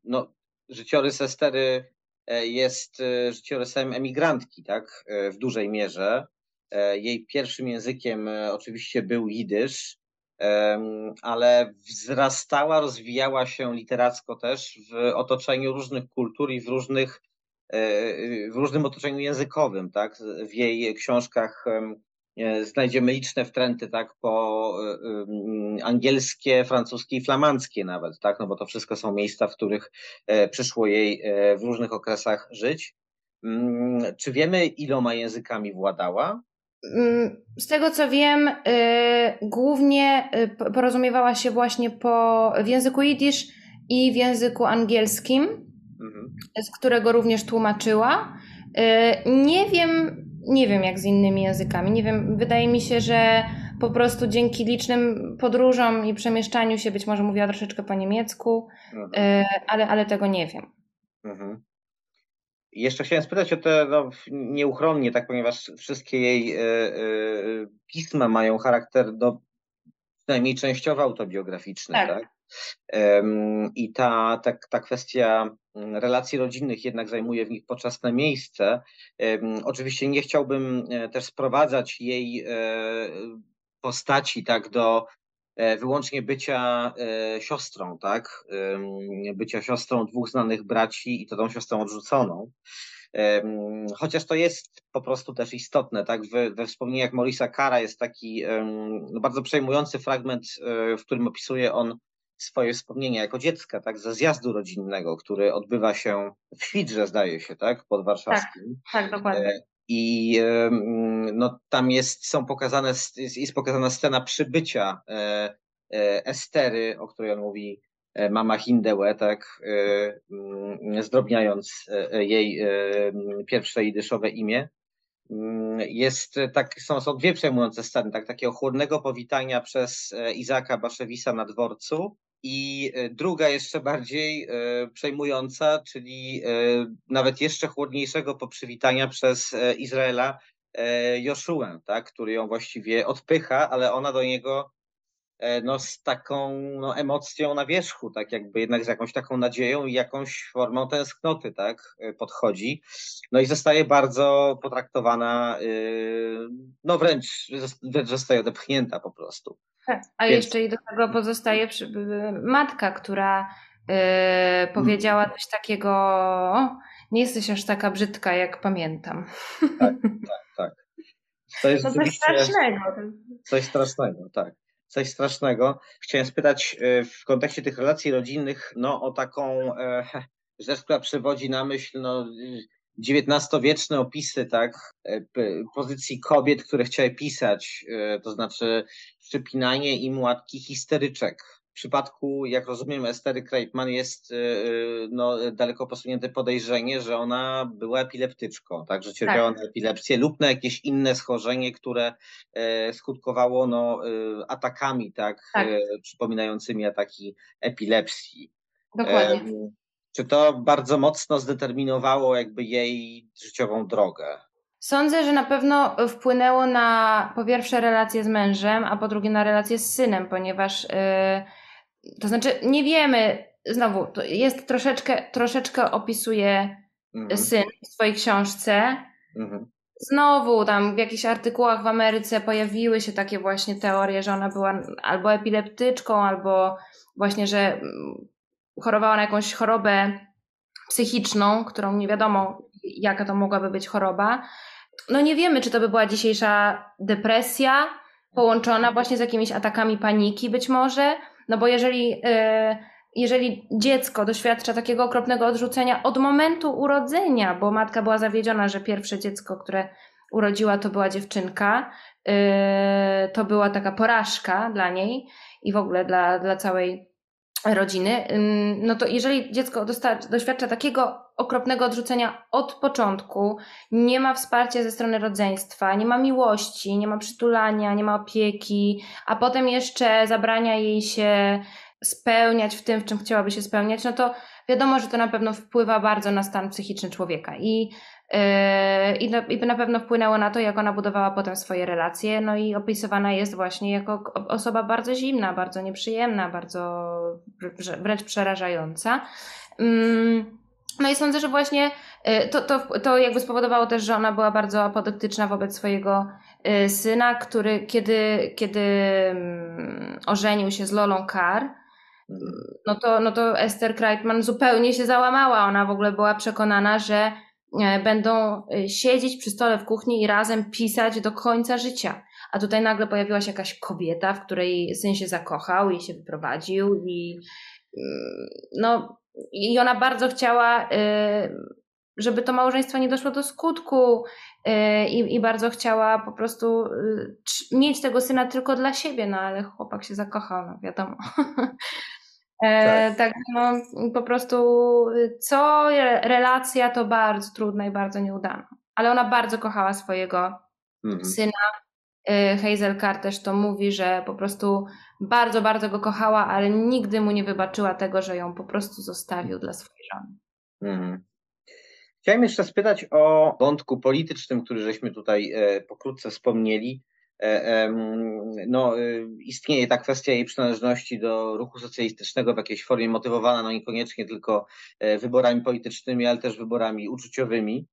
no, życiorys Estery jest życiorysem emigrantki, tak, w dużej mierze. Jej pierwszym językiem oczywiście był jidysz, ale wzrastała, rozwijała się literacko też w otoczeniu różnych kultur i w różnych e, w różnym otoczeniu językowym, tak? W jej książkach e, znajdziemy liczne wtręty, tak, po e, angielskie, francuskie i flamandzkie nawet, tak, no bo to wszystko są miejsca, w których przyszło jej w różnych okresach żyć. Mm, czy wiemy, iloma językami władała? Mm, z tego co wiem, y, głównie y, porozumiewała się właśnie po, w języku jidysz i w języku angielskim, mhm. z którego również tłumaczyła. Y, nie wiem, nie wiem jak z innymi językami. Nie wiem, wydaje mi się, że po prostu dzięki licznym podróżom i przemieszczaniu się być może mówiła troszeczkę po niemiecku, mhm. ale, ale tego nie wiem. Mhm. Jeszcze chciałem spytać o te, no, nieuchronnie, tak, ponieważ wszystkie jej y, y, pisma mają charakter, no, przynajmniej częściowo autobiograficzny, tak? tak? I ta, ta, ta kwestia mm, relacji rodzinnych jednak zajmuje w nich poczasne miejsce. Oczywiście nie chciałbym e, też sprowadzać jej postaci tak do wyłącznie bycia e, siostrą, tak? Bycia siostrą dwóch znanych braci i to tą siostrą odrzuconą. Chociaż to jest po prostu też istotne, tak? We, we wspomnieniach Morisa Kara jest taki no, bardzo przejmujący fragment, e, w którym opisuje on swoje wspomnienia jako dziecka, tak, ze zjazdu rodzinnego, który odbywa się w Świdrze, zdaje się, tak, pod warszawskim. Tak, tak dokładnie. I no, tam jest, są pokazane, jest, pokazana scena przybycia e, e, Estery, o której on mówi e, mama Hindełe, tak, mm, zdrobniając jej pierwsze idyszowe imię. Mm, jest tak, są, są dwie przejmujące sceny, tak, takiego chłodnego powitania przez Izaka Baszewisa na dworcu i e, druga, jeszcze bardziej e, przejmująca, czyli e, nawet jeszcze chłodniejszego poprzywitania przez Izraela Joszuę, tak, który ją właściwie odpycha, ale ona do niego no, z taką no, emocją na wierzchu, tak jakby jednak z jakąś taką nadzieją i jakąś formą tęsknoty, tak, podchodzi. No i zostaje bardzo potraktowana, no wręcz, wręcz zostaje odepchnięta po prostu. A Więc... jeszcze i do tego pozostaje matka, która yy, powiedziała coś takiego, nie jesteś aż taka brzydka, jak pamiętam. Tak, tak, tak. To jest no coś strasznego. Coś strasznego, tak. Coś strasznego. Chciałem spytać y, w kontekście tych relacji rodzinnych, no o taką e, rzecz, która przywodzi na myśl, no XIX-wieczne opisy, tak, e, pozycji kobiet, które chciały pisać, e, to znaczy przypinanie im łatki histeryczek. W przypadku, jak rozumiem, Estery Kreitman jest e, no, daleko posunięte podejrzenie, że ona była epileptyczką, tak, że cierpiała tak. na epilepsję lub na jakieś inne schorzenie, które skutkowało no, atakami, tak, tak. przypominającymi ataki epilepsji. Dokładnie. Czy to bardzo mocno zdeterminowało jakby jej życiową drogę? Sądzę, że na pewno wpłynęło na po pierwsze relacje z mężem, a po drugie na relacje z synem, ponieważ yy, to znaczy nie wiemy, znowu, to jest troszeczkę, troszeczkę opisuje mhm. syn w swojej książce. Mhm. Znowu tam w jakichś artykułach w Ameryce pojawiły się takie właśnie teorie, że ona była albo epileptyczką, albo właśnie, że chorowała na jakąś chorobę psychiczną, którą nie wiadomo, jaka to mogłaby być choroba. No nie wiemy, czy to by była dzisiejsza depresja połączona właśnie z jakimiś atakami paniki być może, no bo jeżeli, yy, jeżeli dziecko doświadcza takiego okropnego odrzucenia od momentu urodzenia, bo matka była zawiedziona, że pierwsze dziecko, które urodziła, to była dziewczynka, yy, to była taka porażka dla niej i w ogóle dla, dla całej rodziny, no to jeżeli dziecko doświadcza takiego okropnego odrzucenia od początku, nie ma wsparcia ze strony rodzeństwa, nie ma miłości, nie ma przytulania, nie ma opieki, a potem jeszcze zabrania jej się spełniać w tym, w czym chciałaby się spełniać, no to wiadomo, że to na pewno wpływa bardzo na stan psychiczny człowieka i, yy, i, na, na pewno wpłynęło na to, jak ona budowała potem swoje relacje, no i opisywana jest właśnie jako osoba bardzo zimna, bardzo nieprzyjemna, bardzo wręcz przerażająca. Yy. No i sądzę, że właśnie y, to, to, to jakby spowodowało też, że ona była bardzo apodyktyczna wobec swojego y, syna, który kiedy, kiedy mm, ożenił się z Lolą Carr, no to, no to Esther Kreitman zupełnie się załamała. Ona w ogóle była przekonana, że e, będą y, siedzieć przy stole w kuchni i razem pisać do końca życia. A tutaj nagle pojawiła się jakaś kobieta, w której syn się zakochał i się wyprowadził i mm, no i ona bardzo chciała, y, żeby to małżeństwo nie doszło do skutku i, i bardzo chciała po prostu mieć tego syna tylko dla siebie, no ale chłopak się zakochał, no wiadomo. E, tak. tak, no po prostu co relacja to bardzo trudna i bardzo nieudana. Ale ona bardzo kochała swojego mhm. syna. Hazel Carr też to mówi, że po prostu bardzo, bardzo go kochała, ale nigdy mu nie wybaczyła tego, że ją po prostu zostawił dla swojej żony. Mhm. Chciałem jeszcze spytać o wątku politycznym, który żeśmy tutaj e, pokrótce wspomnieli. E, no, e, istnieje ta kwestia jej przynależności do ruchu socjalistycznego w jakiejś formie motywowana, no niekoniecznie tylko wyborami politycznymi, ale też wyborami uczuciowymi,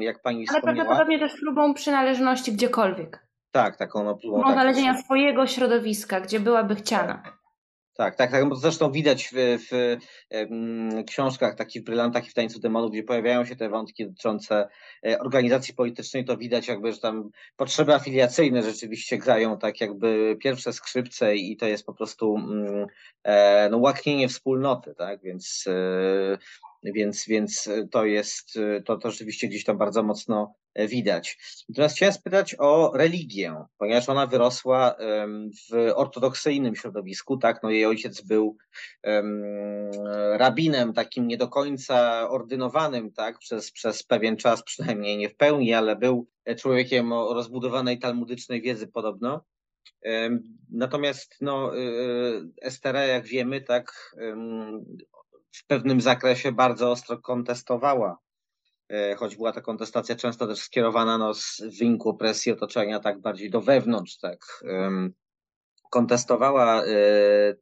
jak pani ale wspomniała. Ale prawdopodobnie też próbą przynależności gdziekolwiek. Tak, taką no, próbą. Tak, znalezienia swojego środowiska, gdzie byłaby chciana. Tak, tak, tak. Zresztą widać w, w, w książkach, takich Brylantach i w Tańcu Demonów, gdzie pojawiają się te wątki dotyczące e, organizacji politycznej, to widać jakby, że tam potrzeby afiliacyjne rzeczywiście grają tak jakby pierwsze skrzypce i to jest po prostu mm, e, no, łaknienie wspólnoty, tak, więc e, więc, więc to jest, to, to rzeczywiście gdzieś tam bardzo mocno widać. Natomiast chciałem spytać o religię, ponieważ ona wyrosła w ortodoksyjnym środowisku, tak, no jej ojciec był rabinem takim nie do końca ordynowanym, tak, przez, przez pewien czas, przynajmniej nie w pełni, ale był człowiekiem o rozbudowanej talmudycznej wiedzy podobno. Natomiast no, Estera, jak wiemy, tak w pewnym zakresie bardzo ostro kontestowała, e, choć była ta kontestacja często też skierowana no, z wyniku opresji otoczenia tak bardziej do wewnątrz, tak. Kontestowała e,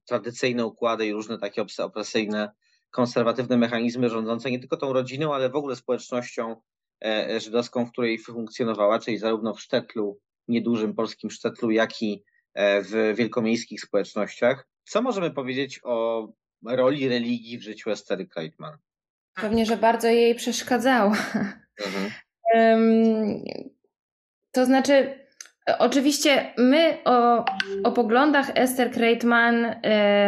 tradycyjne układy i różne takie opresyjne, konserwatywne mechanizmy rządzące nie tylko tą rodziną, ale w ogóle społecznością e, żydowską, w której funkcjonowała, czyli zarówno w Sztetlu, niedużym polskim Sztetlu, jak i w wielkomiejskich społecznościach. Co możemy powiedzieć o roli religii w życiu Estery Kreitman? Pewnie, że bardzo jej przeszkadzało. Mhm. to znaczy, oczywiście my o, o poglądach Esther Kreitman y,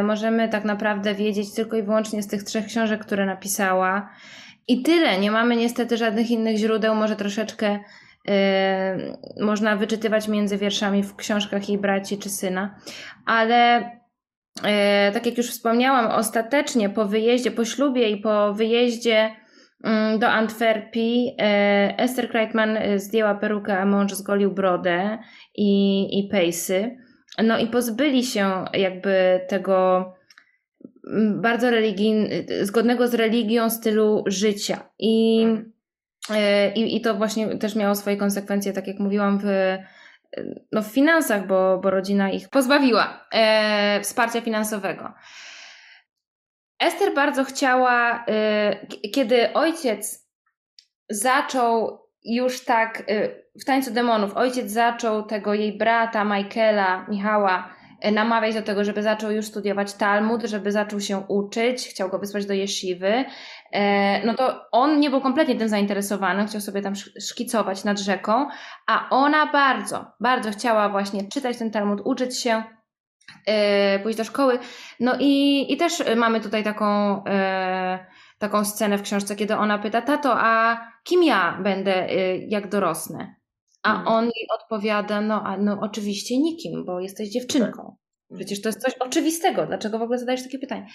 możemy tak naprawdę wiedzieć tylko i wyłącznie z tych trzech książek, które napisała. I tyle. Nie mamy niestety żadnych innych źródeł, może troszeczkę y, można wyczytywać między wierszami w książkach jej braci czy syna, ale E, tak jak już wspomniałam, ostatecznie po wyjeździe, po ślubie i po wyjeździe mm, do Antwerpii e, Esther Kreitman e, zdjęła perukę, a mąż zgolił brodę i, i pejsy. No i pozbyli się jakby tego mm, bardzo religijnego, zgodnego z religią stylu życia. I, i, I to właśnie też miało swoje konsekwencje, tak jak mówiłam, w no, w finansach, bo, bo rodzina ich pozbawiła e, wsparcia finansowego. Ester bardzo chciała, e, kiedy ojciec zaczął już tak e, w tańcu demonów, ojciec zaczął tego jej brata Michaela, Michała, namawiać do tego, żeby zaczął już studiować Talmud, żeby zaczął się uczyć, chciał go wysłać do jeszywy, e, no to on nie był kompletnie tym zainteresowany, chciał sobie tam szkicować nad rzeką, a ona bardzo, bardzo chciała właśnie czytać ten Talmud, uczyć się, e, pójść do szkoły. No i, i też mamy tutaj taką, taką scenę w książce, kiedy ona pyta, tato, a kim ja będę, jak dorosnę? A mhm. on jej odpowiada, no, a, no oczywiście nikim, bo jesteś dziewczynką. Przecież to jest coś oczywistego. Dlaczego w ogóle zadajesz takie pytanie?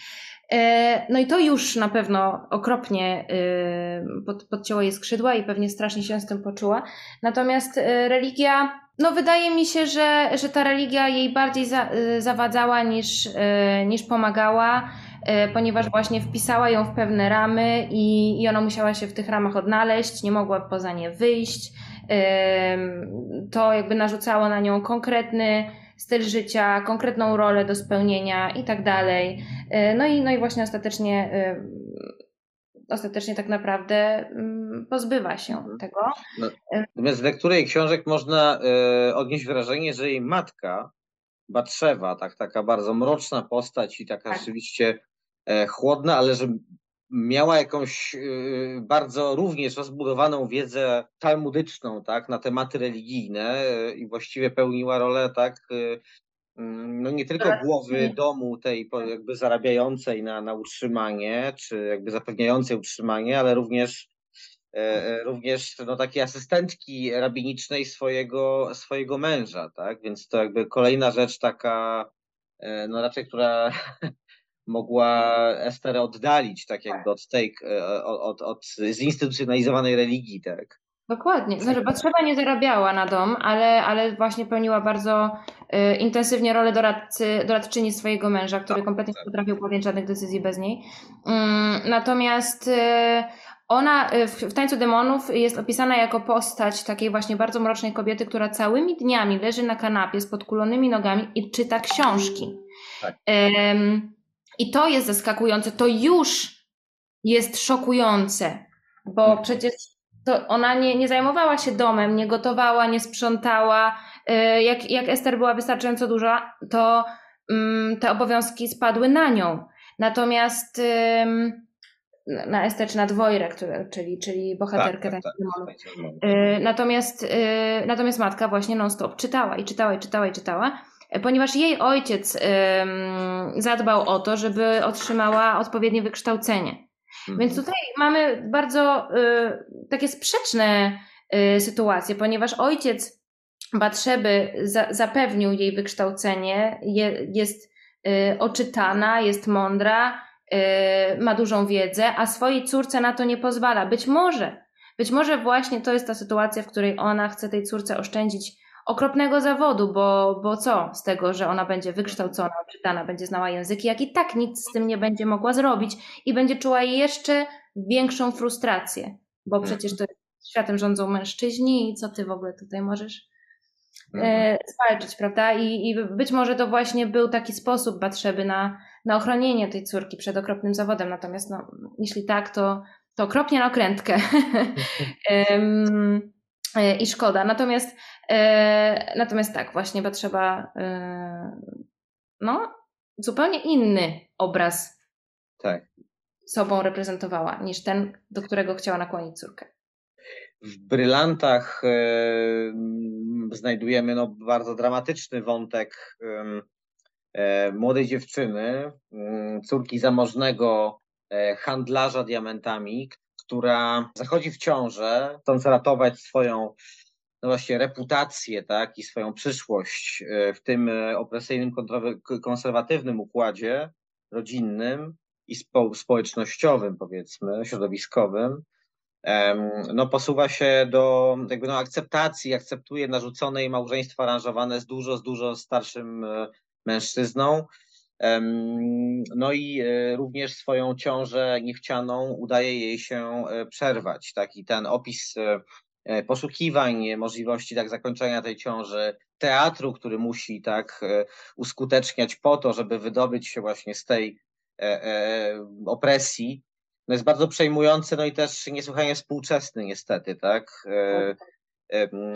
E, no i to już na pewno okropnie y, pod, podcięło jej skrzydła i pewnie strasznie się z tym poczuła. Natomiast y, religia, no wydaje mi się, że, że ta religia jej bardziej za, y, zawadzała niż, niż pomagała, ponieważ właśnie wpisała ją w pewne ramy i, i ona musiała się w tych ramach odnaleźć, nie mogła poza nie wyjść. To jakby narzucało na nią konkretny styl życia, konkretną rolę do spełnienia i tak dalej. E, no i, no i właśnie ostatecznie e, ostatecznie tak naprawdę mm, pozbywa się mhm. tego. No, natomiast z lektury jej książek można e, odnieść wrażenie, że jej matka, Batrzewa, tak, taka bardzo mroczna postać i taka tak. rzeczywiście chłodna, ale że miała jakąś y, bardzo również rozbudowaną wiedzę talmudyczną, tak, na tematy religijne y, i właściwie pełniła rolę, tak, y, mm, no nie tylko głowy domu tej jakby zarabiającej na, na utrzymanie, czy jakby zapewniającej utrzymanie, ale również e, e, również no, takiej asystentki rabinicznej swojego, swojego męża, tak? Więc to jakby kolejna rzecz taka, e, no raczej, która mogła Esterę oddalić, tak jakby od tej, e, od, od, zinstytucjonalizowanej religii, tak. Dokładnie. Znaczy, Batrzeba nie zarabiała na dom, ale, ale właśnie pełniła bardzo y, intensywnie rolę doradcy, doradczyni swojego męża, który tak, kompletnie tak. nie potrafił podjąć żadnych decyzji bez niej. Mm, natomiast y, ona w, Tańcu Demonów jest opisana jako postać takiej właśnie bardzo mrocznej kobiety, która całymi dniami leży na kanapie z podkulonymi nogami i czyta książki. Tak. I to jest zaskakujące, to już jest szokujące, bo mhm. przecież to ona nie, nie zajmowała się domem, nie gotowała, nie sprzątała. Y, jak, jak Ester była wystarczająco duża, to um, te obowiązki spadły na nią. Natomiast na Ester czy na Dwojrę, czyli, czyli bohaterkę tak, tak, tak, tak, y, natomiast, y, natomiast matka właśnie non-stop czytała i czytała i czytała i czytała ponieważ jej ojciec zadbał o to, żeby otrzymała odpowiednie wykształcenie. Mhm. Więc tutaj mamy bardzo y, takie sprzeczne y, sytuacje, ponieważ ojciec Batrzeby za, zapewnił jej wykształcenie, je, jest y, oczytana, jest mądra, ma dużą wiedzę, a swojej córce na to nie pozwala. Być może, być może właśnie to jest ta sytuacja, w której ona chce tej córce oszczędzić okropnego zawodu, bo, bo co z tego, że ona będzie wykształcona, czytana, będzie znała języki, jak i tak nic z tym nie będzie mogła zrobić i będzie czuła jeszcze większą frustrację, bo mhm. przecież to światem rządzą mężczyźni i co ty w ogóle tutaj możesz e, mhm. zwalczyć, prawda? I, I być może to właśnie był taki sposób Batrzeby na, na ochronienie tej córki przed okropnym zawodem, natomiast no, jeśli tak, to, to okropnie na okrętkę. um, I szkoda. Natomiast E, natomiast tak, właśnie potrzeba e, no, zupełnie inny obraz tak. sobą reprezentowała niż ten, do którego chciała nakłonić córkę. W brylantach e, znajdujemy no, bardzo dramatyczny wątek młodej dziewczyny, córki zamożnego handlarza diamentami, która zachodzi w ciążę, chcąc ratować swoją no właśnie reputację tak, i swoją przyszłość e, w tym e, opresyjnym, konserwatywnym układzie rodzinnym i spo, społecznościowym, powiedzmy, środowiskowym, no posuwa się do jakby no akceptacji, akceptuje narzucone małżeństwo aranżowane z dużo, z dużo starszym e, mężczyzną. No i również swoją ciążę niechcianą udaje jej się przerwać. Taki ten opis E, poszukiwań możliwości tak zakończenia tej ciąży, teatru, który musi tak e, uskuteczniać po to, żeby wydobyć się właśnie z tej e, opresji, no jest bardzo przejmujący, no i też niesłychanie współczesny niestety, tak?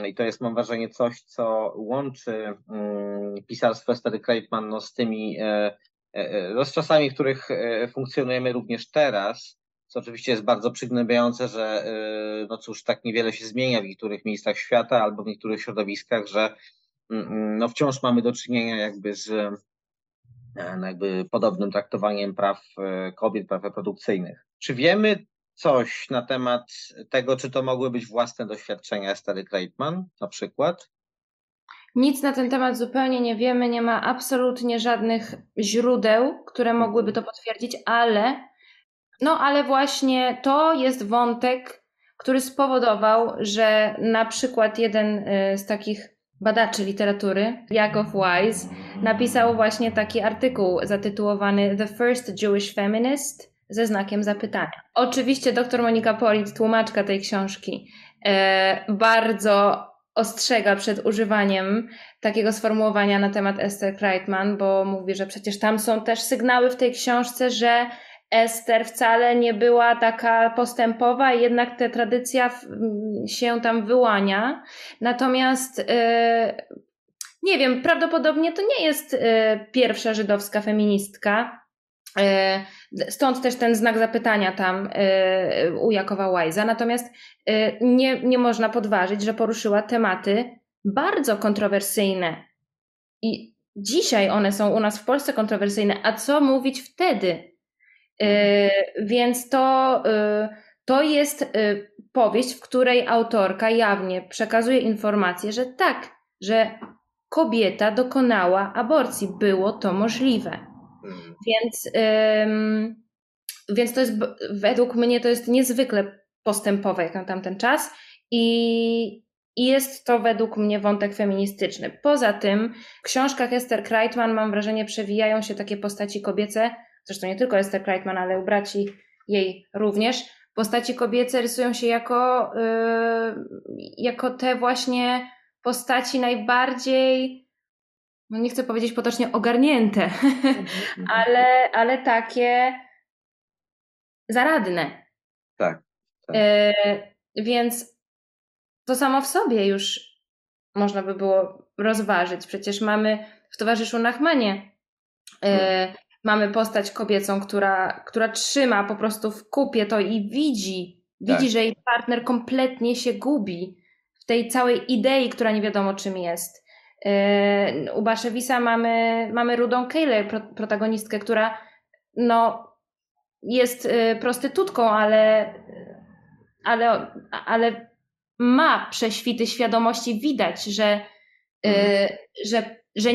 I to jest, mam wrażenie, coś, co łączy mm, pisarstwo Estery Kreitman no, z tymi no, z czasami, w których funkcjonujemy również teraz, co oczywiście jest bardzo przygnębiające, że no cóż, tak niewiele się zmienia w niektórych miejscach świata albo w niektórych środowiskach, że mm, mm, no wciąż mamy do czynienia jakby z e, no jakby podobnym traktowaniem praw e, kobiet, praw reprodukcyjnych. Czy wiemy coś na temat tego, czy to mogły być własne doświadczenia Estery Kreitman na przykład? Nic na ten temat zupełnie nie wiemy, nie ma absolutnie żadnych źródeł, które mogłyby to potwierdzić, ale no ale właśnie to jest wątek, który spowodował, że na przykład jeden y, z takich badaczy literatury, Jakob Wise, napisał właśnie taki artykuł zatytułowany The First Jewish Feminist ze znakiem zapytania. Oczywiście dr Monika Polit, tłumaczka tej książki, e, bardzo ostrzega przed używaniem takiego sformułowania na temat Esther Kreitman, bo mówi, że przecież tam są też sygnały w tej książce, że Ester wcale nie była taka postępowa, jednak ta tradycja się tam wyłania. Natomiast yy, nie wiem, prawdopodobnie to nie jest yy, pierwsza żydowska feministka. Stąd też ten znak zapytania tam u Jakowa Łajza. Natomiast nie, nie można podważyć, że poruszyła tematy bardzo kontrowersyjne. I dzisiaj one są u nas w Polsce kontrowersyjne. A co mówić wtedy? E, więc to, to jest powieść, w której autorka jawnie przekazuje informację, że tak, że kobieta dokonała aborcji, było to możliwe. Mhm. Więc, więc to jest, według mnie, to jest niezwykle postępowe jak na tamten czas i, i jest to według mnie wątek feministyczny. Poza tym w książkach Esther Kreitman mam wrażenie przewijają się takie postaci kobiece, zresztą nie tylko Esther Kreitman, ale u braci jej również, postaci kobiece rysują się jako, yy, jako te właśnie postaci najbardziej, no nie chcę powiedzieć potocznie ogarnięte, mhm. ale, ale takie zaradne. Tak. tak. Yy, więc to samo w sobie już można by było rozważyć. Przecież mamy w towarzyszu Nachmanie yy, mamy postać kobiecą, która, która trzyma po prostu w kupie to i widzi, tak. widzi, że jej partner kompletnie się gubi w tej całej idei, która nie wiadomo czym jest. Yy, u Baszewisa mamy, mamy Rudą Kejler, pro, protagonistkę, która no, jest yy, prostytutką, ale, ale, ale ma prześwity świadomości. Widać, że, yy, że, że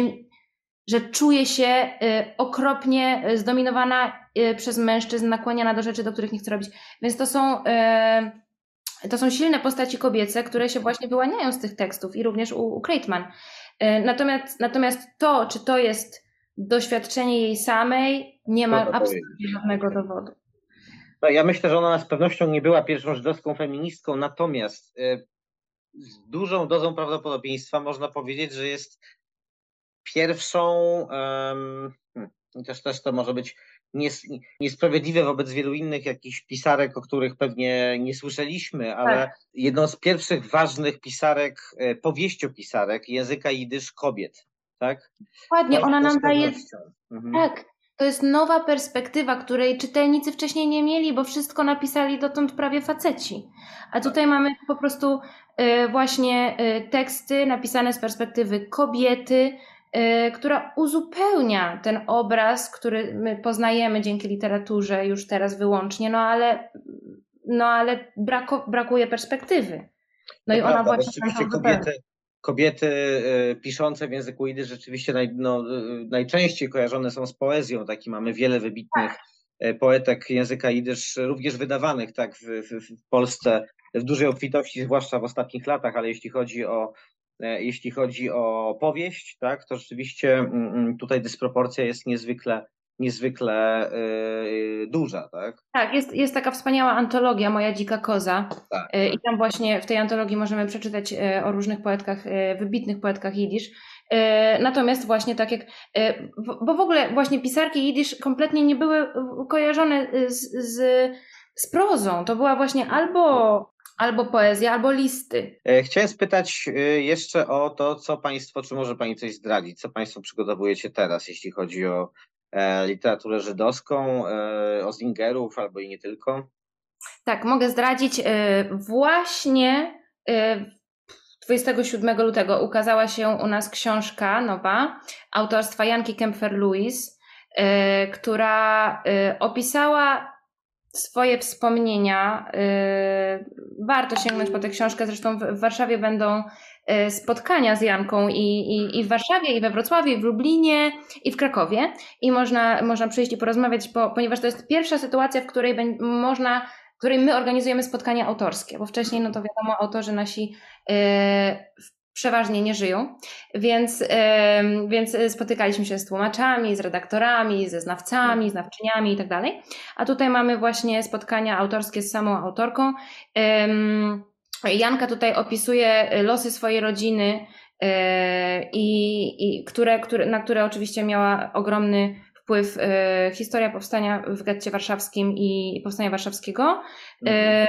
że czuje się y, okropnie y, zdominowana y, przez mężczyzn, nakłaniana do rzeczy, do których nie chce robić. Więc to są, to są silne postaci kobiece, które się właśnie wyłaniają z tych tekstów i również u, u Kreitman. Natomiast, natomiast to, czy to jest doświadczenie jej samej, nie ma absolutnie żadnego dowodu. No, ja myślę, że ona z pewnością nie była pierwszą żydowską feministką, natomiast z dużą dozą prawdopodobieństwa można powiedzieć, że jest pierwszą, um, też, też to może być nies, niesprawiedliwe wobec wielu innych jakichś pisarek, o których pewnie nie słyszeliśmy, ale tak. jedną z pierwszych ważnych pisarek, e, powieściopisarek języka jidysz kobiet, tak? Dokładnie, ona nam daje... Mhm. Tak, to jest nowa perspektywa, której czytelnicy wcześniej nie mieli, bo wszystko napisali dotąd prawie faceci. A tutaj tak. mamy po prostu y, właśnie y, teksty napisane z perspektywy kobiety, która uzupełnia ten obraz, który my poznajemy dzięki literaturze już teraz wyłącznie, no ale, no ale brako, brakuje perspektywy. No to i prawda, ona właśnie tam kobiety, kobiety y, piszące w języku idy rzeczywiście naj, no, y, najczęściej kojarzone są z poezją. Taki mamy wiele wybitnych tak. poetek języka idysz, również wydawanych tak w, w, w Polsce w dużej obfitości, zwłaszcza w ostatnich latach, ale jeśli chodzi o jeśli chodzi o powieść, tak, to rzeczywiście mm, mm, tutaj dysproporcja jest niezwykle, niezwykle yy, duża, tak? Tak, jest, jest taka wspaniała antologia Moja dzika koza tak. Yy, i tam właśnie w tej antologii możemy przeczytać yy, o różnych poetkach, wybitnych poetkach jidysz. Natomiast właśnie tak jak, bo w ogóle właśnie pisarki jidysz kompletnie nie były kojarzone z, z, z prozą. To była właśnie albo Albo poezja, albo listy. E, chciałem spytać e, jeszcze o to, co Państwo, czy może Pani coś zdradzić, co Państwo przygotowujecie teraz, jeśli chodzi o e, literaturę żydowską, o Zingerów albo i nie tylko? Tak, mogę zdradzić. Właśnie 27 lutego ukazała się u nas książka nowa autorstwa Janki Kempfer-Lewis, która opisała swoje wspomnienia. Y, warto sięgnąć po tę książkę. Zresztą w Warszawie będą spotkania z Janką i, i, i w Warszawie, i we Wrocławiu, i w Lublinie, i w Krakowie. I można, można przyjść i porozmawiać, ponieważ to jest pierwsza sytuacja, w której można w której my organizujemy spotkania autorskie, bo wcześniej, no to wiadomo, autorzy nasi przeważnie nie żyją, więc, więc spotykaliśmy się z tłumaczami, z redaktorami, ze znawcami, znawczyniami i tak dalej. A tutaj mamy właśnie spotkania autorskie z samą autorką. Janka tutaj opisuje losy swojej rodziny, e, i, i które, które, na które oczywiście miała ogromny wpływ e, historia powstania w getcie warszawskim i powstania warszawskiego. Mhm.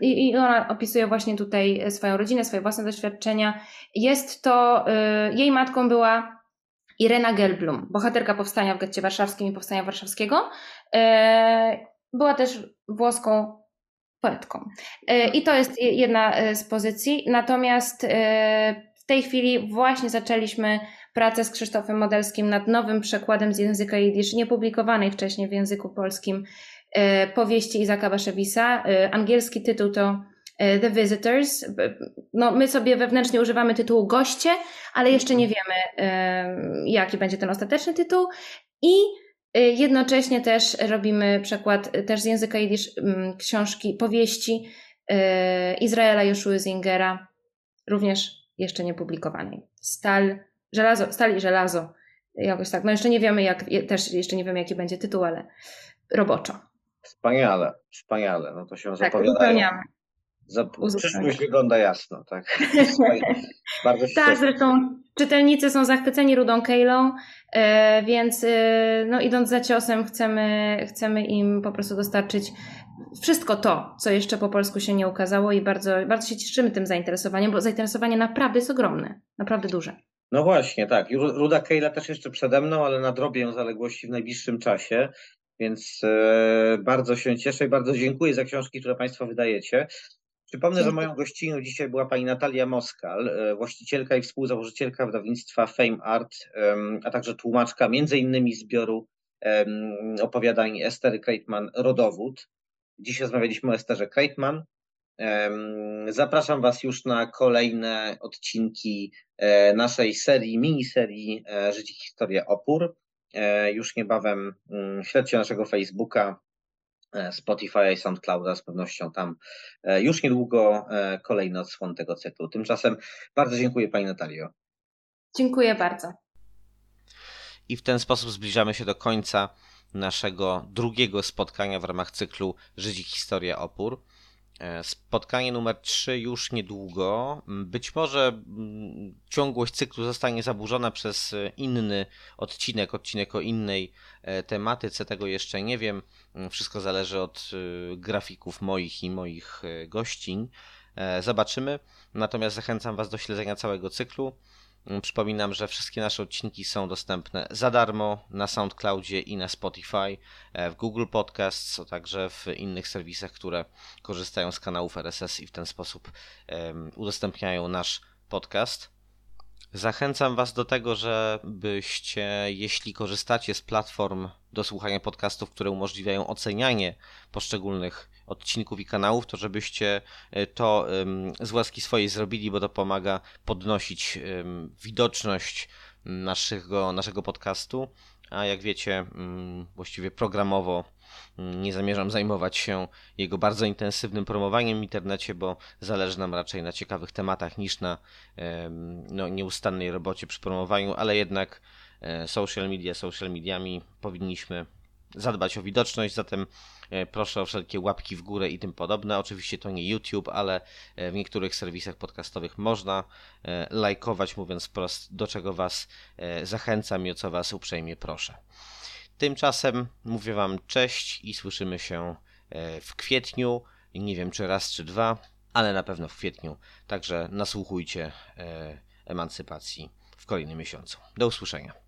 I, I ona opisuje właśnie tutaj swoją rodzinę, swoje własne doświadczenia. Jest to, e, jej matką była Irena Gelblum, bohaterka powstania w getcie warszawskim i powstania warszawskiego. Była też włoską poetką. I to jest jedna z pozycji. Natomiast w tej chwili właśnie zaczęliśmy pracę z Krzysztofem Modelskim nad nowym przekładem z języka jidysz, niepublikowanej wcześniej w języku polskim e, powieści Izaka Baszewisa. E, angielski tytuł to e, The Visitors. No, my sobie wewnętrznie używamy tytułu Goście, ale jeszcze nie wiemy, jaki będzie ten ostateczny tytuł. I jednocześnie też robimy przekład też z języka jidysz książki, powieści Izraela Joshua Zingera, również jeszcze niepublikowanej. Stal żelazo, stal i żelazo. Jakoś tak. No jeszcze nie wiemy, jak, też jeszcze nie wiemy, jaki będzie tytuł, ale roboczo. Wspaniale, wspaniale. No to się tak, zapowiada. Uzupełniamy. Za, przyszłość wygląda jasno, tak. Bardzo się Tak, zresztą czytelnicy są zachwyceni Rudą Keylą, e, więc e, no, idąc za ciosem chcemy, chcemy im po prostu dostarczyć wszystko to, co jeszcze po polsku się nie ukazało i bardzo, bardzo się cieszymy tym zainteresowaniem, bo zainteresowanie naprawdę jest ogromne, naprawdę duże. No właśnie, tak. Ruda Kejla też jeszcze przede mną, ale nadrobię zaległości w najbliższym czasie. Więc e, bardzo się cieszę i bardzo dziękuję za książki, które Państwo wydajecie. Przypomnę, że moją gościnią dzisiaj była pani Natalia Moskal, e, właścicielka i współzałożycielka wydawnictwa Fame Art, a także tłumaczka między innymi zbioru opowiadań Estery Kreitman Rodowód. Dziś rozmawialiśmy o Esterze Kreitman, Zapraszam Was już na kolejne odcinki e, naszej serii, miniserii e, Życie Historia Opór. E, już niebawem mm, śledźcie naszego Facebooka, Spotify i SoundClouda, z pewnością tam już niedługo kolejny odsłon tego cyklu. Tymczasem bardzo dziękuję Pani Natalio. Dziękuję bardzo. I w ten sposób zbliżamy się do końca naszego drugiego spotkania w ramach cyklu Życie Historia Opór. E, spotkanie numer 3 już niedługo. Być może ciągłość cyklu zostanie zaburzona przez e, inny odcinek, odcinek o innej e, tematyce, tego jeszcze nie wiem. Wszystko zależy od grafików moich i moich gościń. Zobaczymy. Natomiast zachęcam Was do śledzenia całego cyklu. Mm, przypominam, że wszystkie nasze odcinki są dostępne za darmo na SoundCloudzie i na Spotify, e, w Google Podcasts, a także w innych serwisach, które korzystają z kanałów RSS i w ten sposób udostępniają nasz podcast. Zachęcam Was do tego, żebyście, jeśli korzystacie z platform do słuchania podcastów, które umożliwiają ocenianie poszczególnych odcinków i kanałów, to żebyście e, to z łaski swojej zrobili, bo to pomaga podnosić widoczność naszego, naszego podcastu. A jak wiecie, właściwie programowo nie zamierzam zajmować się jego bardzo intensywnym promowaniem w internecie, bo zależy nam raczej na ciekawych tematach niż na no, nieustannej robocie przy promowaniu, ale jednak e, social media social mediami powinniśmy zadbać o widoczność, zatem e, proszę o wszelkie łapki w górę i tym podobne. Oczywiście to nie YouTube, ale e, w niektórych serwisach podcastowych można e, lajkować, mówiąc wprost, do czego Was zachęcam i o co Was uprzejmie proszę. Tymczasem mówię Wam cześć i słyszymy się w kwietniu. Nie wiem czy raz, czy dwa, ale na pewno w kwietniu. Także nasłuchujcie emancypacji w kolejnym miesiącu. Do usłyszenia.